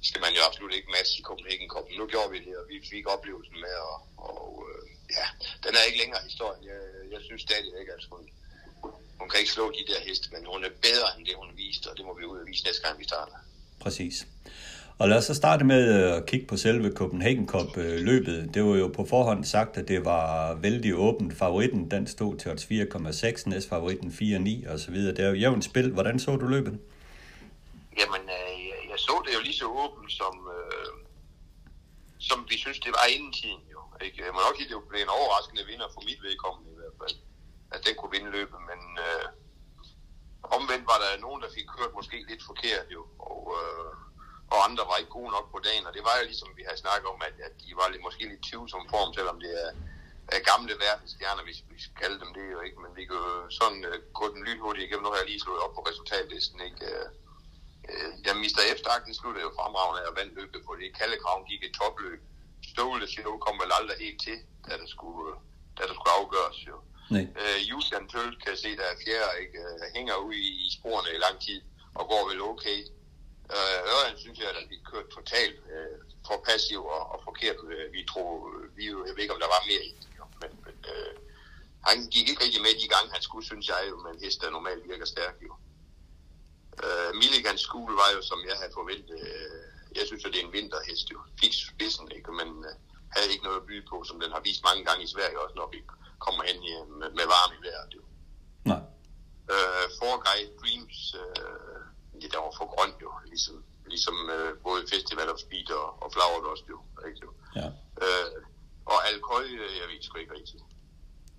skal man jo absolut ikke matche i Copenhagen Cup. Nu gjorde vi det, og vi fik oplevelsen med, og, og øh, ja, den er ikke længere historien. Jeg, jeg synes stadig ikke, at hun, hun kan ikke slå de der heste, men hun er bedre end det, hun viste, og det må vi ud og vise næste gang, vi starter. Præcis. Og lad os så starte med øh, at kigge på selve Copenhagen Cup løbet. Det var jo på forhånd sagt, at det var vældig åbent. Favoritten, den stod til odds 4,6, næstfavoritten 4,9 og så videre. Det er jo jævnt spil. Hvordan så du løbet? Jamen, øh, jeg, jeg så det jo lige så åbent, som, øh, som vi synes, det var inden tiden jo. Ikke? Jeg må nok sige, det blev en overraskende vinder for mit vedkommende i hvert fald, at den kunne vinde løbet, men øh, omvendt var der nogen, der fik kørt måske lidt forkert jo, og, øh, og andre var ikke gode nok på dagen, og det var jo ligesom vi havde snakket om, at, at de var lidt, måske lidt tvivlsom form, selvom det er, er gamle verdensstjerner, hvis vi skal kalde dem det jo ikke, men vi kan jo sådan øh, gå den lynhurtigt igennem, nu har jeg lige slået op på resultatlisten, ikke? Øh, øh ja, Mr. F. den sluttede jo fremragende og vandt løbet på det. Kallekraven gik et topløb. Ståle Show kom vel aldrig helt til, da der skulle, øh, da der skulle afgøres jo. Nej. Øh, Julian Tøl kan se, der er fjerde, ikke? Øh, hænger ude i sporene i lang tid og går vel okay. Øh, Ørjan synes jeg, at vi kørte totalt øh, for passiv og, og forkert. Øh, vi tror, vi, jeg ved ikke, om der var mere i det, men, men øh, han gik ikke rigtig med de gange, han skulle, synes jeg jo, men hest, der normalt virker stærk jo. Øh, Milligan School var jo, som jeg havde forventet, øh, jeg synes, jo, det er en vinterhest jo. Fik spidsen, ikke? men øh, havde ikke noget at byde på, som den har vist mange gange i Sverige også, når vi kommer hen i, med, med varme i vejret. Jo. Nej. Øh, For Guy Dreams, øh, ja, der var for grønt jo, ligesom, ligesom øh, både Festival of Speed og, og Flower Dust jo. Ikke, jo. Ja. Øh, og Alcoy, øh, jeg ved sgu ikke rigtigt.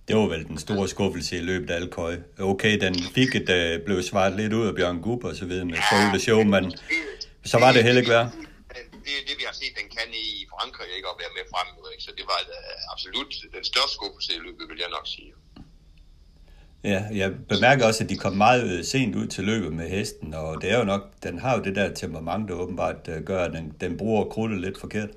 Det var vel den store skuffelse i løbet af Alkøj. Okay, den fik et, uh, blev svaret lidt ud af Bjørn Gub og så videre med Ståle Show, men så var det heller ikke værd. Det det, vi har set, den kan i Frankrig, ikke at være med frem. Ikke? Så det var uh, absolut den største skuffelse i løbet, vil jeg nok sige. Ja, jeg bemærker også, at de kom meget øh, sent ud til løbet med hesten, og det er jo nok, den har jo det der temperament, der åbenbart øh, gør, at den, den bruger krudtet lidt forkert.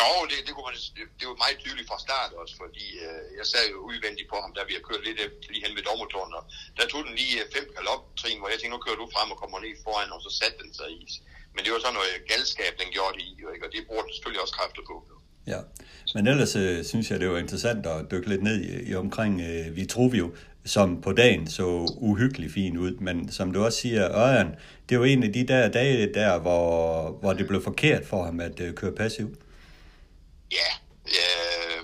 Jo, det, det, kunne man, det, det var meget tydeligt fra start også, fordi øh, jeg sad jo udvendigt på ham, da vi har kørt lidt lige hen ved dommertårnet, og der tog den lige øh, fem galoptrin, hvor jeg tænkte, nu kører du frem og kommer ned foran, og så satte den sig i. Men det var sådan noget galskab, den gjorde det i, jo, ikke? og det bruger selvfølgelig også kræfter på. Jo. Ja, men ellers øh, synes jeg, det var interessant at dykke lidt ned i, i omkring øh, Vitruvio, som på dagen så uhyggeligt fin ud, men som du også siger, Ørjan, det var en af de der dage der, hvor, hvor det blev forkert for ham at øh, køre passiv. Ja, øh,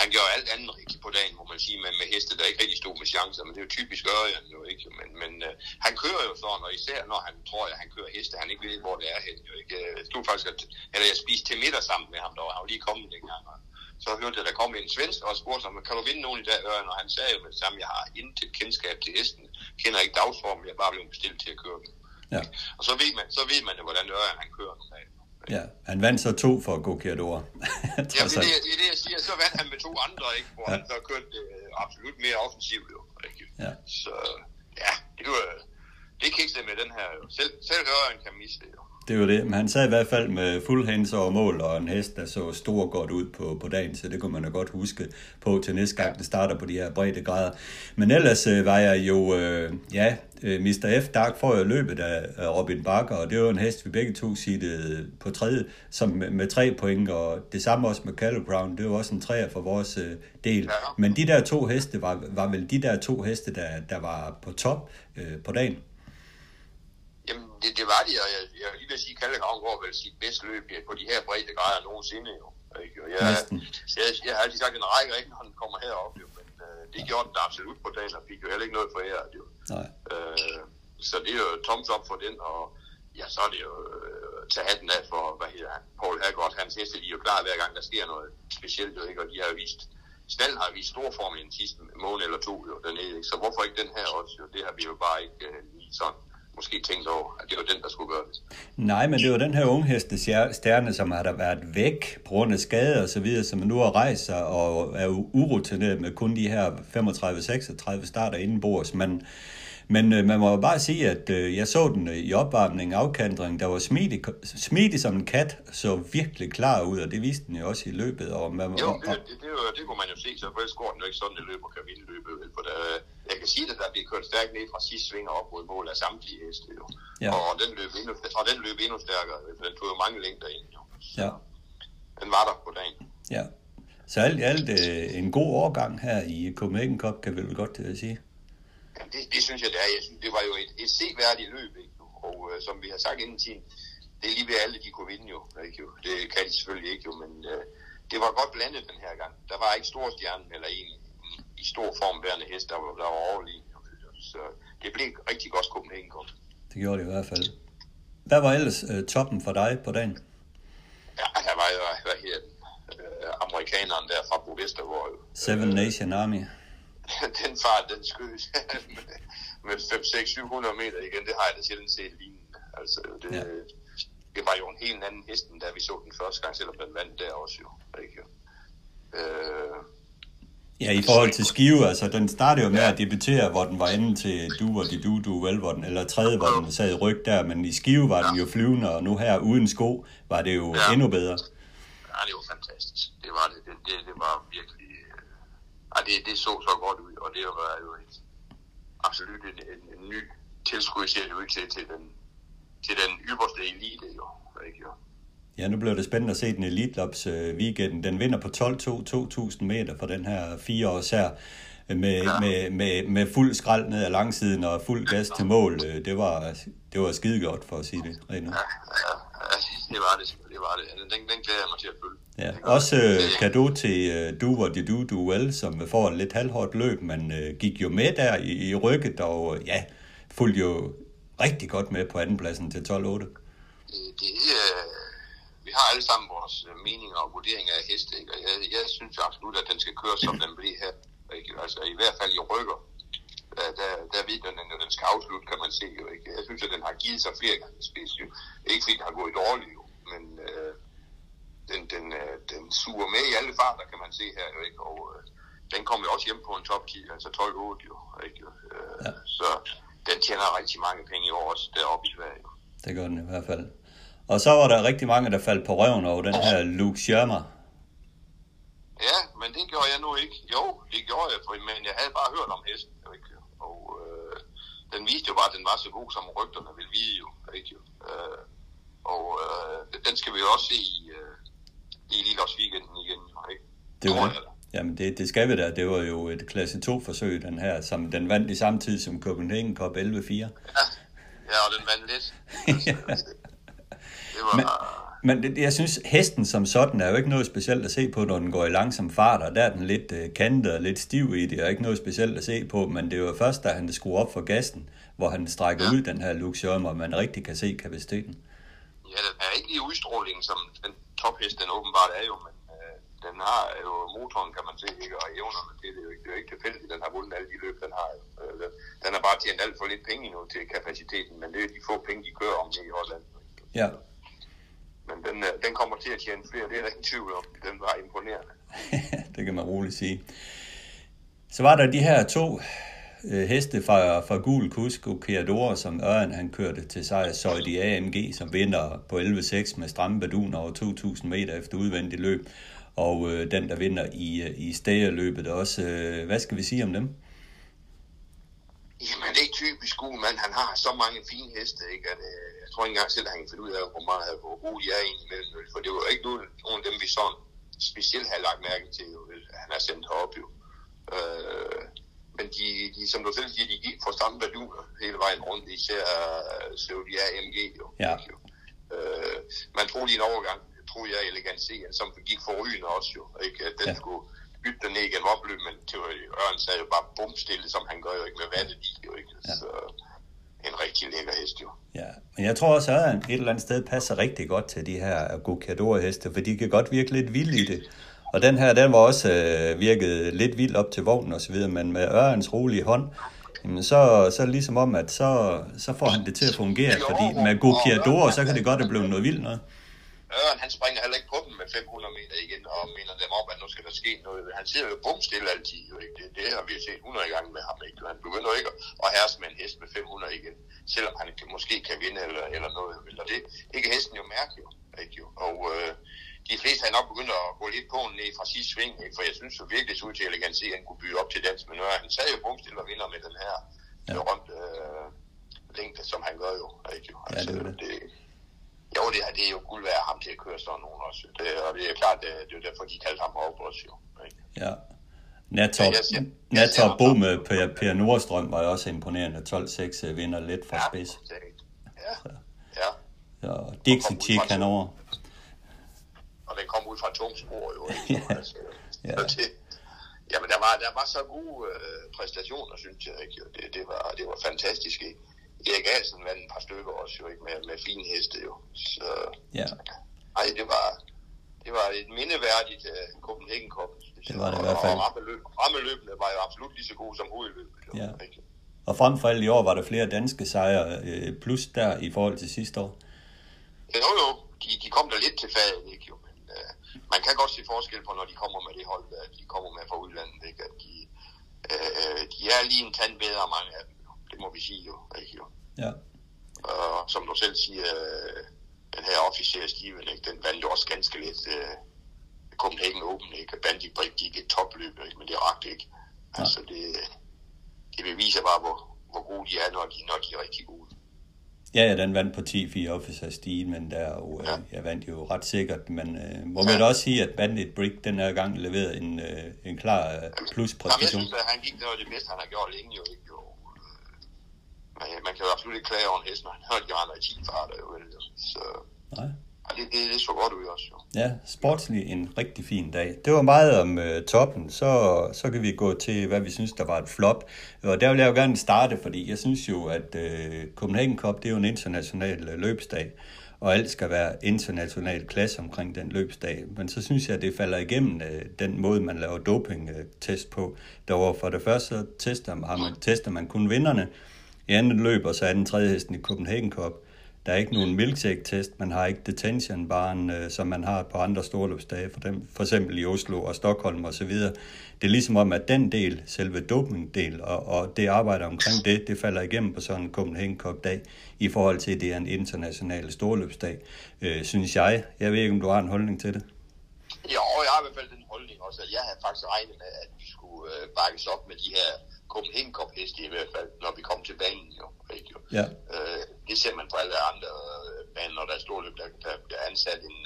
han gjorde alt andet rigtigt på dagen, man sige, med, med heste, der ikke rigtig stod med chancer, men det er jo typisk Ørjan jo ikke, men, men øh, han kører jo sådan, og især når han tror, at han kører heste, han ikke ved, hvor det er hen, jo ikke. Jeg stod faktisk, at, eller jeg spiste til middag sammen med ham, der var han var lige kommet dengang, og så hørte jeg, at der kom en svensk og spurgte ham, kan du vinde nogen i dag, Ørjan? Og han sagde jo med det samme, jeg har intet kendskab til hesten, kender ikke dagsformen, jeg er bare blevet bestilt til at køre dem. Ja. Og så ved man, så ved man jo, hvordan Ørjan han kører normalt. Ja, han vandt så to for Gokiador. Ja, det er det, det, er det, jeg siger. Så vandt han med to andre, ikke? hvor ja. han så kørte øh, absolut mere offensivt. Jo, ikke? Ja. Så ja, det var det kiksede med den her. Jo. Selv, selv Ørjan kan miste det jo. Det var det. Men han sad i hvert fald med fuld hands over mål, og en hest, der så stor godt ud på, på dagen, så det kunne man da godt huske på til næste gang, det starter på de her brede grader. Men ellers øh, var jeg jo, øh, ja, øh, Mr. F. Dark får jo løbet af, Robin Bakker, og det var en hest, vi begge to siddede på tredje, som med, med tre point, og det samme også med Callow Brown, det var også en træer for vores øh, del. Ja. Men de der to heste var, var vel de der to heste, der, der var på top øh, på dagen. Det, det var de, og jeg, jeg lige vil sige, at Kallegravn går vel sit bedste løb på de her brede grader nogensinde jo. Ikke? Og jeg, jeg, jeg, har altid sagt, at den rækker ikke, når den kommer herop, jo. Men øh, det gjorde den da absolut på dagen, og fik jo heller ikke noget for æret, jo. Nej. Øh, så det er jo thumbs up for den, og ja, så er det jo øh, tage hatten af for, hvad hedder han, Paul Haggard, hans heste, de er jo klar hver gang, der sker noget specielt, jo, ikke? og de har jo vist, Stallen har vist stor form i den sidste måned eller to, jo, dernede, ikke? så hvorfor ikke den her også, jo? det har vi jo bare ikke øh, lige sådan måske tænkt over, at det var den, der skulle gøre det. Nej, men det var den her ungheste stjerne, som har der været væk på grund af skade og så videre, som nu har rejst sig og er urutineret med kun de her 35-36 starter indenbords. Men, men øh, man må jo bare sige, at øh, jeg så den i opvarmning, afkantring, der var smidig, smidig som en kat, så virkelig klar ud, og det viste den jo også i løbet. Og man, Jo, det, det, det, det, det man jo se, så ellers går den jo ikke sådan, det løber kan vinde løbet. For der, jeg kan sige, at der bliver kørt stærkt ned fra sidste svinger op mod mål af samtlige heste. Jo. Ja. Og, den løb endnu, og den løb endnu stærkere, for den tog jo mange længder ind. Jo. Så ja, Den var der på dagen. ja. Så alt i alt øh, en god årgang her i Copenhagen Cup, kan vi vel godt øh, sige. Ja, det, det synes jeg, det er. Jeg synes, det var jo et, et seværdigt løb, ikke? og øh, som vi har sagt inden tiden, det er lige ved alle, de kunne vinde jo. Ikke? jo. Det kan de selvfølgelig ikke, jo, men øh, det var godt blandet den her gang. Der var ikke stor stjerne eller en i- stor form værende hest, der var, der var overlegen. Så det blev rigtig godt Copenhagen Cup. Det gjorde det i hvert fald. Hvad var ellers øh, toppen for dig på dagen? Ja, der var jo, hvad her, øh, amerikaneren der fra Bo Vestergaard. jo. Seven Nation Army. den fart, den skød med 5, 6, 700 meter igen, det har jeg da sjældent set lignende. Altså, det, ja. det var jo en helt anden hest, end da vi så den første gang, selvom den vandt der også jo. Ikke? Øh, Ja, i forhold til Skive, altså den startede jo med at debutere, hvor den var inde til Du og de Du Du vel, hvor den, eller tredje, hvor den sad i ryg der, men i Skive var den jo flyvende, og nu her uden sko var det jo Ja. endnu bedre. ja, det var fantastisk. Det var det. Det, det, det var virkelig... Øh, ja, det, det så så godt ud, og det var jo et, absolut en, en, en ny tilskud, ser det ud til, til den, til den ypperste elite, jo. Ikke, jo. Ja, nu blev det spændende at se den Elite øh, weekenden. Den vinder på 12-2, 2.000 meter for den her fire års her, øh, med, ja. med, med, med fuld skrald ned ad langsiden og fuld gas til mål. Øh, Det var, det var skide godt, for at sige det rent ud. Ja, ja, ja, det var det. Det var det. Den, den glæder jeg mig til at følge. Ja, også øh, kado til øh, Du og de Du Du Well, som får et lidt halvhårdt løb, men øh, gik jo med der i, i rykket, og øh, ja, fulgte jo rigtig godt med på andenpladsen til 12-8. det, det øh, vi har alle sammen vores øh, meninger og vurderinger af heste, ikke? og jeg, jeg synes absolut, at den skal køre, som den blev her. Ikke? Altså i hvert fald i rykker. Der, der, der ved den, den skal afslutte, kan man se jo ikke. Jeg synes, at den har givet sig flere gange spids, jo. Ikke fordi den har gået dårligt, jo, men øh, den, den, øh, den suger med i alle farter, kan man se her, jo ikke. Og øh, den kommer jo også hjem på en top 10, altså 12-8, jo. Ikke? Øh, Ja. Så den tjener rigtig mange penge i år også deroppe i Sverige. Det gør den i hvert fald. Og så var der rigtig mange, der faldt på røven over den her Luke Schermer. Ja, men det gjorde jeg nu ikke. Jo, det gjorde jeg, men jeg havde bare hørt om hesten. Ikke? Og øh, den viste jo bare, at den var så god, som rygterne ville vide jo. Ikke? Øh, og øh, den skal vi jo også se i, øh, i Lilleårs weekenden igen. Ikke? Det var, da. jamen det, det skal vi da. Det var jo et klasse 2-forsøg, den her, som den vandt i samme tid som Copenhagen Cup 11-4. Ja, ja, og den vandt lidt. Altså, det var... Men- Men det, jeg synes, hesten som sådan er jo ikke noget specielt at se på, når den går i langsom fart, og der er den lidt øh, kantet og lidt stiv i det, og ikke noget specielt at se på, men det er jo først, da han skruer op for gassen, hvor han strækker Ja. ud den her Schermer, og man rigtig kan se kapaciteten. Ja, den er ikke lige udstrålingen, som den tophest, den åbenbart er jo, men øh, den har jo motoren, kan man se, ikke, og evnerne til det. er jo ikke, det er jo ikke tilfældigt, den har vundet alle de løb, den har. Øh, den- har bare tjent alt for lidt penge endnu til kapaciteten, men det er de få penge, de kører om det i Holland. Ja, Men den, øh, den kommer til at tjene flere, det er der ingen tvivl om. Den var imponerende. det kan man roligt sige. Så var der de her to øh, heste fra, fra Gul Kusk og Keador, som Ørn han kørte til sejr, så i AMG, som vinder på 11.6 med stramme badun over 2.000 meter efter udvendig løb, og øh, den, der vinder i, øh, i Stagerløbet også. Øh, hvad skal vi sige om dem? Jamen, det er ikke typisk god mand. Han har så mange fine heste, ikke? At, øh, tror ikke engang selv, at han kan finde ud af, hvor meget hvor god de er egentlig. For det var ikke nogen, nogen af dem, vi sådan specielt har lagt mærke til, jo, han har sendt herop jo. Øh, men de, de, som du selv siger, de gik fra samme værduer hele vejen rundt, især så de er AMG jo. Ja. jo. Øh, man troede lige en overgang, tror jeg, elegant se, som gik for rygende også jo, ikke? At den ja. skulle bytte den ned igennem opløb, men Ørn sagde jo bare bumstille, som han gør jo ikke med vandet i, jo ikke? Ja. Så en rigtig lækker hest jo. Ja, men jeg tror også, at han et eller andet sted passer rigtig godt til de her Gokador-heste, for de kan godt virke lidt vilde i det. Og den her, den var også øh, virket lidt vild op til vognen og så videre, men med Ørens rolige hånd, jamen så, så ligesom om, at så, så får han det til at fungere, fordi med Gokiador, så kan det godt blive noget vildt noget. Øren, han springer heller ikke på dem med 500 meter igen og mener dem op, at nu skal der ske noget. Han siger jo bum stille altid, jo ikke? Det, det har vi set 100 gange med ham, ikke? Han begynder ikke at herse med en hest med 500 igen, selvom han kan, måske kan vinde eller, eller noget. Eller det, det kan hesten jo mærke, jo. Ikke, jo? Og øh, de fleste har nok begyndt at gå lidt på ned fra sidste sving, ikke? for jeg synes jo virkelig, det ud til, at jeg kan se, at han kunne byde op til dans, men nu han sagde jo bum stille og vinder med den her ja. berømte øh, længde, som han gør jo. Ikke, jo? Altså, ja, det, det, jo, det, er, det er jo guld værd ham til at køre sådan nogen også. Det, og det er klart, det, det er derfor, de kaldte ham op også jo. Ikke? Ja. Nattop, ja, Bo med Per, per Nordstrøm var jo også imponerende. 12-6 øh, vinder lidt fra ja, spids. Ja, ja. Så Dixie Chick han over. Og den kom ud fra tungt spor jo. Ikke? ja. Altså, ja. Det, jamen, der var, der var så gode øh, præstationer, synes jeg. Ikke? Det, det, var, det var fantastisk. Ikke? Erik Ahlsen vandt et par stykker også jo, ikke? Med, med fine heste jo. Så, ja. Ej, det var, det var et mindeværdigt uh, Copenhagen Cup. Det var det i hvert fald. Og rammeløb, rammeløbene var jo absolut lige så gode som hovedløbet. Jo, ja. Ikke? Og frem for alt i år var der flere danske sejre, øh, plus der i forhold til sidste år. Jo, jo. De, de kom der lidt til fadet, ikke jo. Men uh, man kan godt se forskel på, når de kommer med det hold, der de kommer med fra udlandet, ikke? At de, uh, de er lige en tand bedre, mange af dem. Det må vi sige jo, ikke jo. Ja. Og som du selv siger, den her officer Steven, ikke, den vandt også ganske lidt uh, Copenhagen Open, ikke? Bandit Brick gik et topløb, ikke? men det rakte ikke. Ja. Altså det, det beviser bare, hvor, hvor gode de er, når de, når de er rigtig gode. Ja, ja, den vandt på 10-4 Officer Steel, men der og, ja. jeg vandt jo ret sikkert. Men øh, må ja. man også sige, at Bandit Brick den her gang leverede en, øh, en klar øh, pluspræstation. Jamen, jeg synes, at han gik, det var det bedste, han har gjort længe jo ikke. Jo. Men, man kan jo absolut ikke klage over en hest, når han hører, de render i 10 farter jo. Så, Nej. Og det, det, det så godt ud også, jo. Ja, sportslig en rigtig fin dag. Det var meget om øh, toppen. Så, så kan vi gå til, hvad vi synes, der var et flop. Og der vil jeg jo gerne starte, fordi jeg synes jo, at øh, Copenhagen Cup, det er jo en international øh, løbsdag. Og alt skal være international klasse omkring den løbsdag. Men så synes jeg, at det falder igennem øh, den måde, man laver doping-test på. Der var for det første, så tester man, tester man kun vinderne i andet løb, og så er den tredje hesten i Copenhagen Cup. Der er ikke nogen milkshake-test, man har ikke detention-baren, øh, som man har på andre storløbsdage, for, dem, for eksempel i Oslo og Stockholm osv. Det er ligesom om, at den del, selve doping-del, og, og det arbejde omkring det, det falder igennem på sådan en Copenhagen Cup-dag, i forhold til, at det er en international storløbsdag, øh, synes jeg. Jeg ved ikke, om du har en holdning til det? Jo, jeg har i hvert fald den holdning også, at jeg havde faktisk regnet med, at vi skulle øh, bakkes op med de her Copenhagen Cup heste i hvert fald, når vi kom til banen jo. Ikke, jo. Ja. Øh, det ser man på alle andre baner, når der er storløb, der, der bliver ansat en,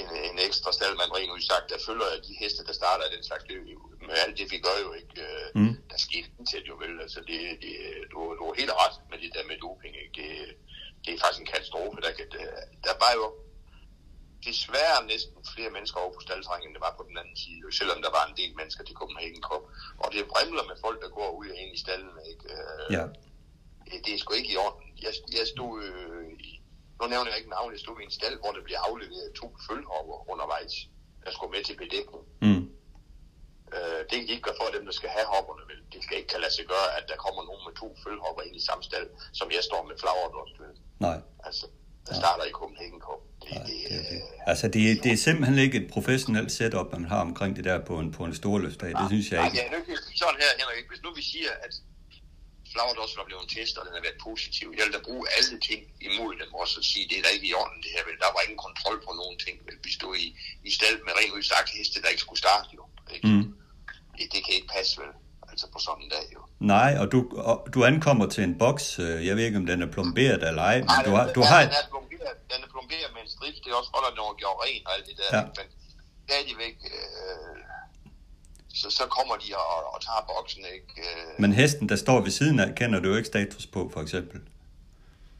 en, en ekstra staldmand rent udsagt, der følger de heste, der starter den slags løb. Med alt det, vi gør jo ikke, Mm. der skete til jo vel. Altså, det, det, du, du er helt ret med det der med doping. Ikke? Det, det er faktisk en katastrofe. Der, kan, der, der var jo desværre næsten flere mennesker over på staldtrængen, end det var på den anden side, selvom der var en del mennesker til Copenhagen Cup. Og det brimler med folk, der går ud og ind i stallen. Ikke? Øh, Ja. det, er sgu ikke i orden. Jeg, jeg stod øh, i, nu nævner jeg ikke navn, jeg stod i en stald, hvor der bliver afleveret to følhopper undervejs, der skulle med til bedækning. Mm. Øh, det kan de ikke gøre for dem, der skal have hopperne. Vel. Det skal ikke kan lade sig gøre, at der kommer nogen med to følhopper ind i samme stald, som jeg står med flagerdorst ved. Nej. Altså, der starter i Copenhagen Cup. Det, Nej, det, det, det. øh, Altså, det, det er simpelthen ikke et professionelt setup, man har omkring det der på en, på en storløbsdag. Det synes jeg Nej, ikke. det er jo ikke sådan her, Henrik. Hvis nu vi siger, at flagret også var blevet testet, og den har været positiv. Jeg vil da bruge alle ting imod dem også og sige, det er da ikke i orden det her. Vel? Der var ingen kontrol på nogen ting. Vel? Vi stod i, i stald med rent udsagt heste, der ikke skulle starte jo. Ikke? Mm. Det, det, kan ikke passe vel, altså på sådan en dag jo. Nej, og du, og du ankommer til en boks, øh, jeg ved ikke om den er plomberet eller ej, men Nej, du har, du har den, er plomberet, den er plomberet med en strips, det er også holder, når gjort ren og alt det der. Ja. Men stadigvæk, øh, så, så kommer de og, og tager boksen, ikke? Øh, Men hesten, der står ved siden af, kender du jo ikke status på, for eksempel.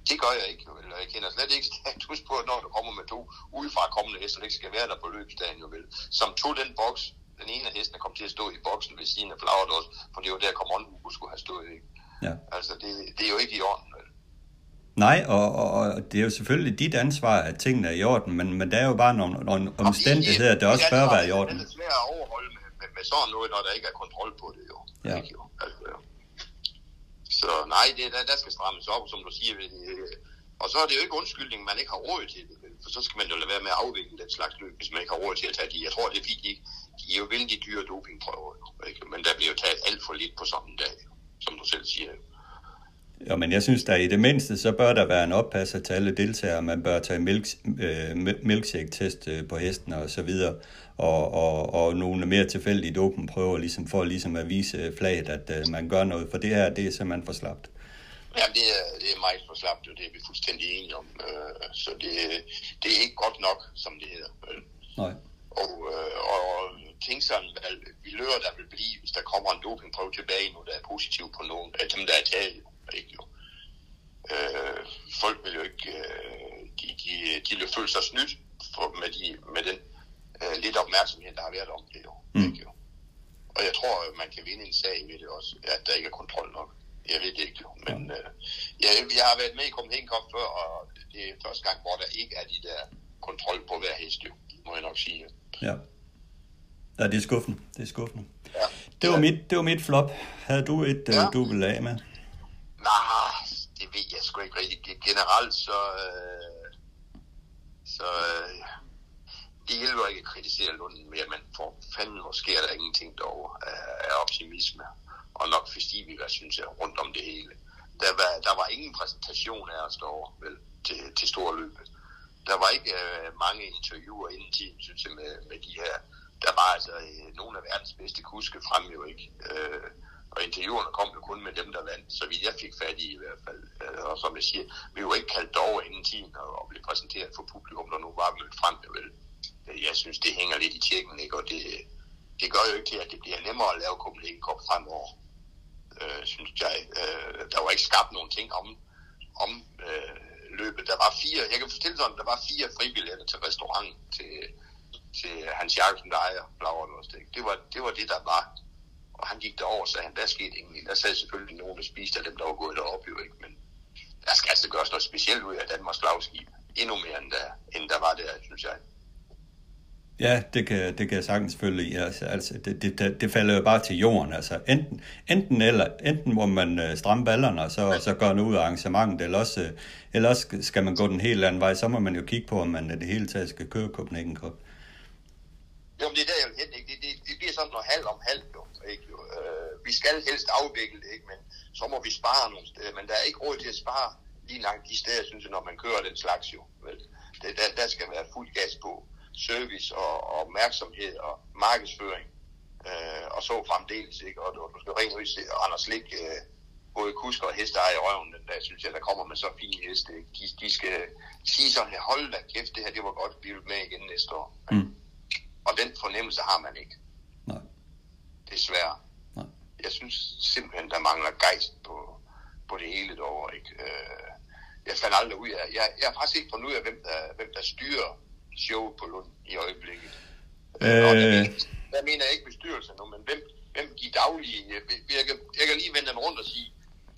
Det gør jeg ikke, vel. jeg kender slet ikke status på, når du kommer med to udefra kommende heste, der ikke skal være der på løbsdagen, jo vel. Som tog den boks, den ene af hestene kom til at stå i boksen ved siden af flagret også, for det var der, kom Hugo skulle have stået, ikke? Ja. Altså, det, det er jo ikke i orden, vel. Nej, og, og, og det er jo selvfølgelig dit ansvar, at tingene er i orden, men, men der er jo bare nogle, nogle omstændigheder, der også bør være i orden. Det er svært at overholde med, med, med sådan noget, når der ikke er kontrol på det, jo. Ja. Ikke, jo. Altså. Så nej, det, der, der skal strammes op, som du siger. Øh, og så er det jo ikke undskyldning, man ikke har råd til det. For så skal man jo lade være med at afvikle den slags løb, hvis man ikke har råd til at tage de. Jeg tror, det er fordi, de, de er jo vældig dyre dopingprøver. Ikke? Men der bliver jo taget alt for lidt på sådan en dag, som du selv siger. jo. Ja, men jeg synes, der i det mindste, så bør der være en oppasser til alle deltagere. Man bør tage milk, øh, milkshake-test øh, på hesten og så videre, og, og, og nogle mere tilfældige dopingprøver, ligesom for ligesom at vise flaget, at øh, man gør noget, for det her, det er simpelthen for slapt. Jamen, det er, det er meget for slapt, og det er vi fuldstændig enige om. Øh, så det, det er ikke godt nok, som det hedder. Nej. Og, øh, og hvad lører der vil blive, hvis der kommer en dopingprøve tilbage nu, der er positiv på nogen af dem, der er taget. Ikke jo. Øh, folk vil jo ikke, øh, de, de, de vil føle sig snydt for, med, de, med den øh, lidt opmærksomhed, der har været om det jo. Mm. Ikke jo. Og jeg tror, at man kan vinde en sag ved det også, at der ikke er kontrol nok. Jeg ved det ikke jo, men øh, jeg, jeg har været med i Copenhagen Cup før, og det er første gang, hvor der ikke er de der kontrol på hver hest jo, må jeg nok sige. Ja. Ja, det er skuffende. Det er skuffende. Ja. Det var, mit, det var mit flop. Havde du et, ja. Ja. du ville af med? Nej, det ved jeg sgu ikke rigtig. Generelt så... Øh, så øh, det hjælper ikke at kritisere Lunden mere, men for fanden måske er der ingenting derovre af, af optimisme. Og nok festiviger, synes jeg, rundt om det hele. Der var, der var ingen præsentation af os derovre, vel, til, til store løbet. Der var ikke øh, mange interviewer inden tiden, synes jeg, med, med de her. Der var altså øh, nogle af verdens bedste kuske frem jo ikke. Øh, og interviewerne kom jo kun med dem, der vandt, så vidt jeg fik fat i i hvert fald. Øh, og som jeg siger, vi var ikke kaldt over inden tiden og, og blev præsenteret for publikum, der nu var mødt frem. jo Vel. Øh, jeg synes, det hænger lidt i tjekken, ikke? og det, det gør jo ikke til, at det bliver nemmere at lave Copenhagen Cup fremover, øh, synes jeg. Øh, der var ikke skabt nogen ting om, om øh, løbet. Der var fire, jeg kan fortælle sådan, der var fire fribilletter til restaurant til, til Hans Jacobsen, der ejer Blauer det var, det var det, der var. Og han gik derover så sagde, han, der skete ingenting. Der sad selvfølgelig nogen, der spiste af dem, der var gået derop, jo ikke. Men der skal altså gøres noget specielt ud af Danmarks flagskib. Endnu mere, end der, end der var der, synes jeg. Ja, det kan, det kan jeg sagtens følge i. Altså, altså det, det, det, det falder jo bare til jorden. Altså, enten, enten, eller, enten må man øh, stramme ballerne, og så, så gør noget ud af arrangementet, eller også, øh, eller også skal man gå den helt anden vej. Så må man jo kigge på, om man i det hele taget skal køre Copenhagen Cup. Jo, men det er der, jeg vil hen, ikke? Det, det, det bliver sådan noget halv om halv, jo. Ikke? jo. Øh, vi skal helst afvikle det, ikke? men så må vi spare nogle steder. Men der er ikke råd til at spare lige langt de steder, synes jeg, når man kører den slags jo. Vel? Det, der, der skal være fuld gas på service og, og opmærksomhed og markedsføring. Øh, og så fremdeles, ikke? Og du, du skal rent ud se Anders Lik, øh, både kusker og heste i røven, den der synes jeg, der kommer med så fine heste. Ikke? De, de skal sige sådan her, hold da kæft, det her, det var godt, vi vil med igen næste år. Mm. Og den fornemmelse har man ikke, Nej. desværre. Nej. Jeg synes simpelthen, der mangler gejst på, på det hele derovre. Ikke? Øh, jeg fandt aldrig ud af, jeg, jeg har faktisk ikke fundet ud af, hvem der, hvem der styrer showet på Lund i øjeblikket. Øh... Mener, der mener jeg ikke bestyrelsen nu, men hvem, hvem de daglige, jeg, jeg, kan, jeg kan lige vende den rundt og sige,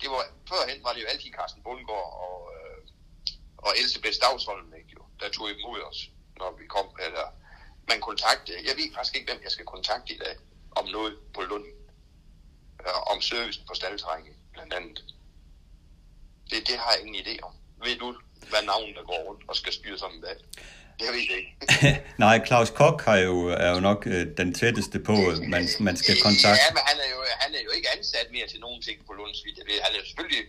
det var, førhen var det jo altid Carsten Bundgaard og, øh, og Elsebeth Stavsholm, ikke, jo, der tog imod os, når vi kom, eller man kontakte, jeg ved faktisk ikke, hvem jeg skal kontakte i dag, om noget på Lund, øh, om servicen på staldterrænet, blandt andet. Det, det har jeg ingen idé om. Ved du, hvad navn der går rundt og skal styre sådan en dag? Det ved jeg ikke. Nej, Claus Kok har jo, er jo nok øh, den tætteste på, man, man skal kontakte. Ja, men han er, jo, han er jo ikke ansat mere til nogen ting på Lunds vidt. Han er jo selvfølgelig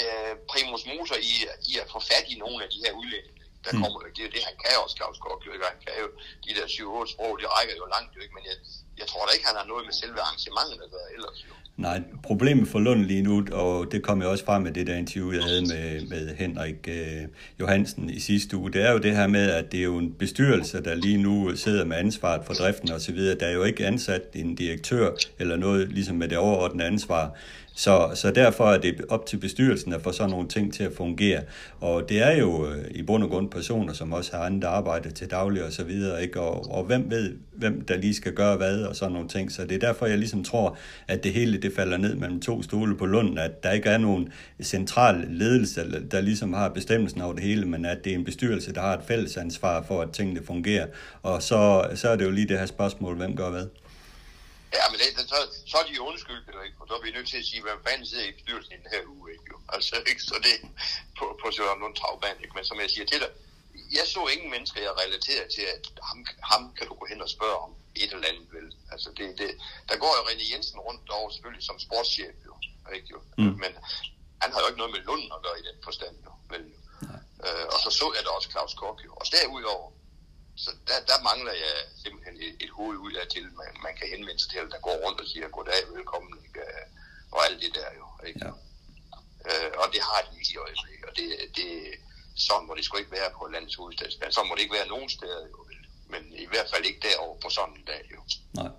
øh, primus motor i, i at få fat i nogle af de her udlændinge. Der Mm. kommer jo, det er jo det, han kan også, Claus Kok. Jo, ikke? Han kan jo, de der 7-8 sprog, de rækker jo langt, jo ikke? Men jeg, jeg tror da ikke, han har noget med selve arrangementet at gøre ellers. Jo. Nej, problemet for Lund lige nu, og det kom jo også frem med det der interview, jeg havde med, med Henrik øh, Johansen i sidste uge, det er jo det her med, at det er jo en bestyrelse, der lige nu sidder med ansvaret for driften osv. Der er jo ikke ansat en direktør eller noget ligesom med det overordnede ansvar. Så, så derfor er det op til bestyrelsen at få sådan nogle ting til at fungere. Og det er jo øh, i bund og grund personer, som også har andet arbejde til daglig og så videre, ikke? Og, og hvem ved, hvem der lige skal gøre hvad og sådan nogle ting. Så det er derfor, jeg ligesom tror, at det hele det falder ned mellem to stole på Lunden, at der ikke er nogen central ledelse, der- der ligesom har bestemmelsen over det hele, men at det er en bestyrelse, der har et fælles ansvar for, at tingene fungerer. Og så, så er det jo lige det her spørgsmål, hvem gør hvad. Ja, men det, så, så er de jo undskyldt, jo ikke? For så er vi nødt til at sige, hvem fanden sidder i bestyrelsen i den her uge, ikke? Jo? Altså, ikke? Så det på, på Søren Lund Travband, ikke? Men som jeg siger til dig, jeg så ingen mennesker, jeg relaterer til, at ham, ham kan du gå hen og spørge om et eller andet, vel? Altså, det, det, der går jo René Jensen rundt over selvfølgelig som sportschef, jo. Ikke, jo? Mm. Men han har jo ikke noget med Lund at gøre i den forstand, jo. Vel. Øh, og så så jeg da også Claus Kok, jo. Og derudover, så der, der mangler jeg simpelthen et, et hoved ud af til, man, man kan henvende sig til, der går rundt og siger, goddag, velkommen, ikke? Og alt det der jo. Ikke? Ja. Øh, og det har de ikke i øjeblikket, og det, det, sådan må det sgu ikke være på landets hovedstadsbane. Sådan må det ikke være nogen steder, jo. Men i hvert fald ikke derovre på sådan en dag, jo. Nej.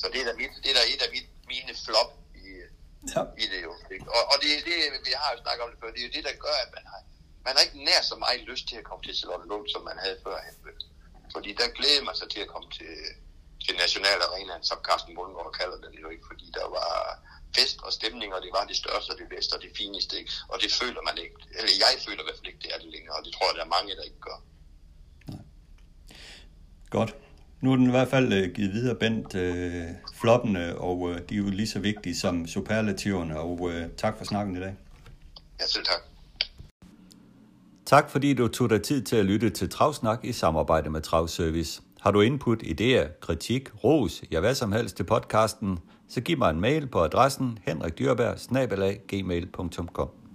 Så det er da, mit, det er da et af mit, mine flop i, Ja. i det jo. Ikke? Og, og det er det, vi har jo snakket om det før, det er jo det, der gør, at man har, man har ikke nær så meget lyst til at komme til Charlotte som man havde vel. Fordi der glæder man sig til at komme til, til National Arena, som Carsten Bundgaard kalder den jo ikke, fordi der var fest og stemning, og det var det største og det bedste og det fineste, ikke? og det føler man ikke, eller jeg føler i hvert fald ikke, det er det længere, og det tror jeg, der er mange, der ikke gør. Godt. Nu er den i hvert fald øh, givet videre, Bent, øh, floppene, og øh, de er jo lige så vigtige som superlativerne, og øh, tak for snakken i dag. Ja, selv tak. Tak fordi du tog dig tid til at lytte til Travsnak i samarbejde med Travservice. Har du input, idéer, kritik, ros, ja hvad som helst til podcasten, så giv mig en mail på adressen henrikdyrberg gmail.com.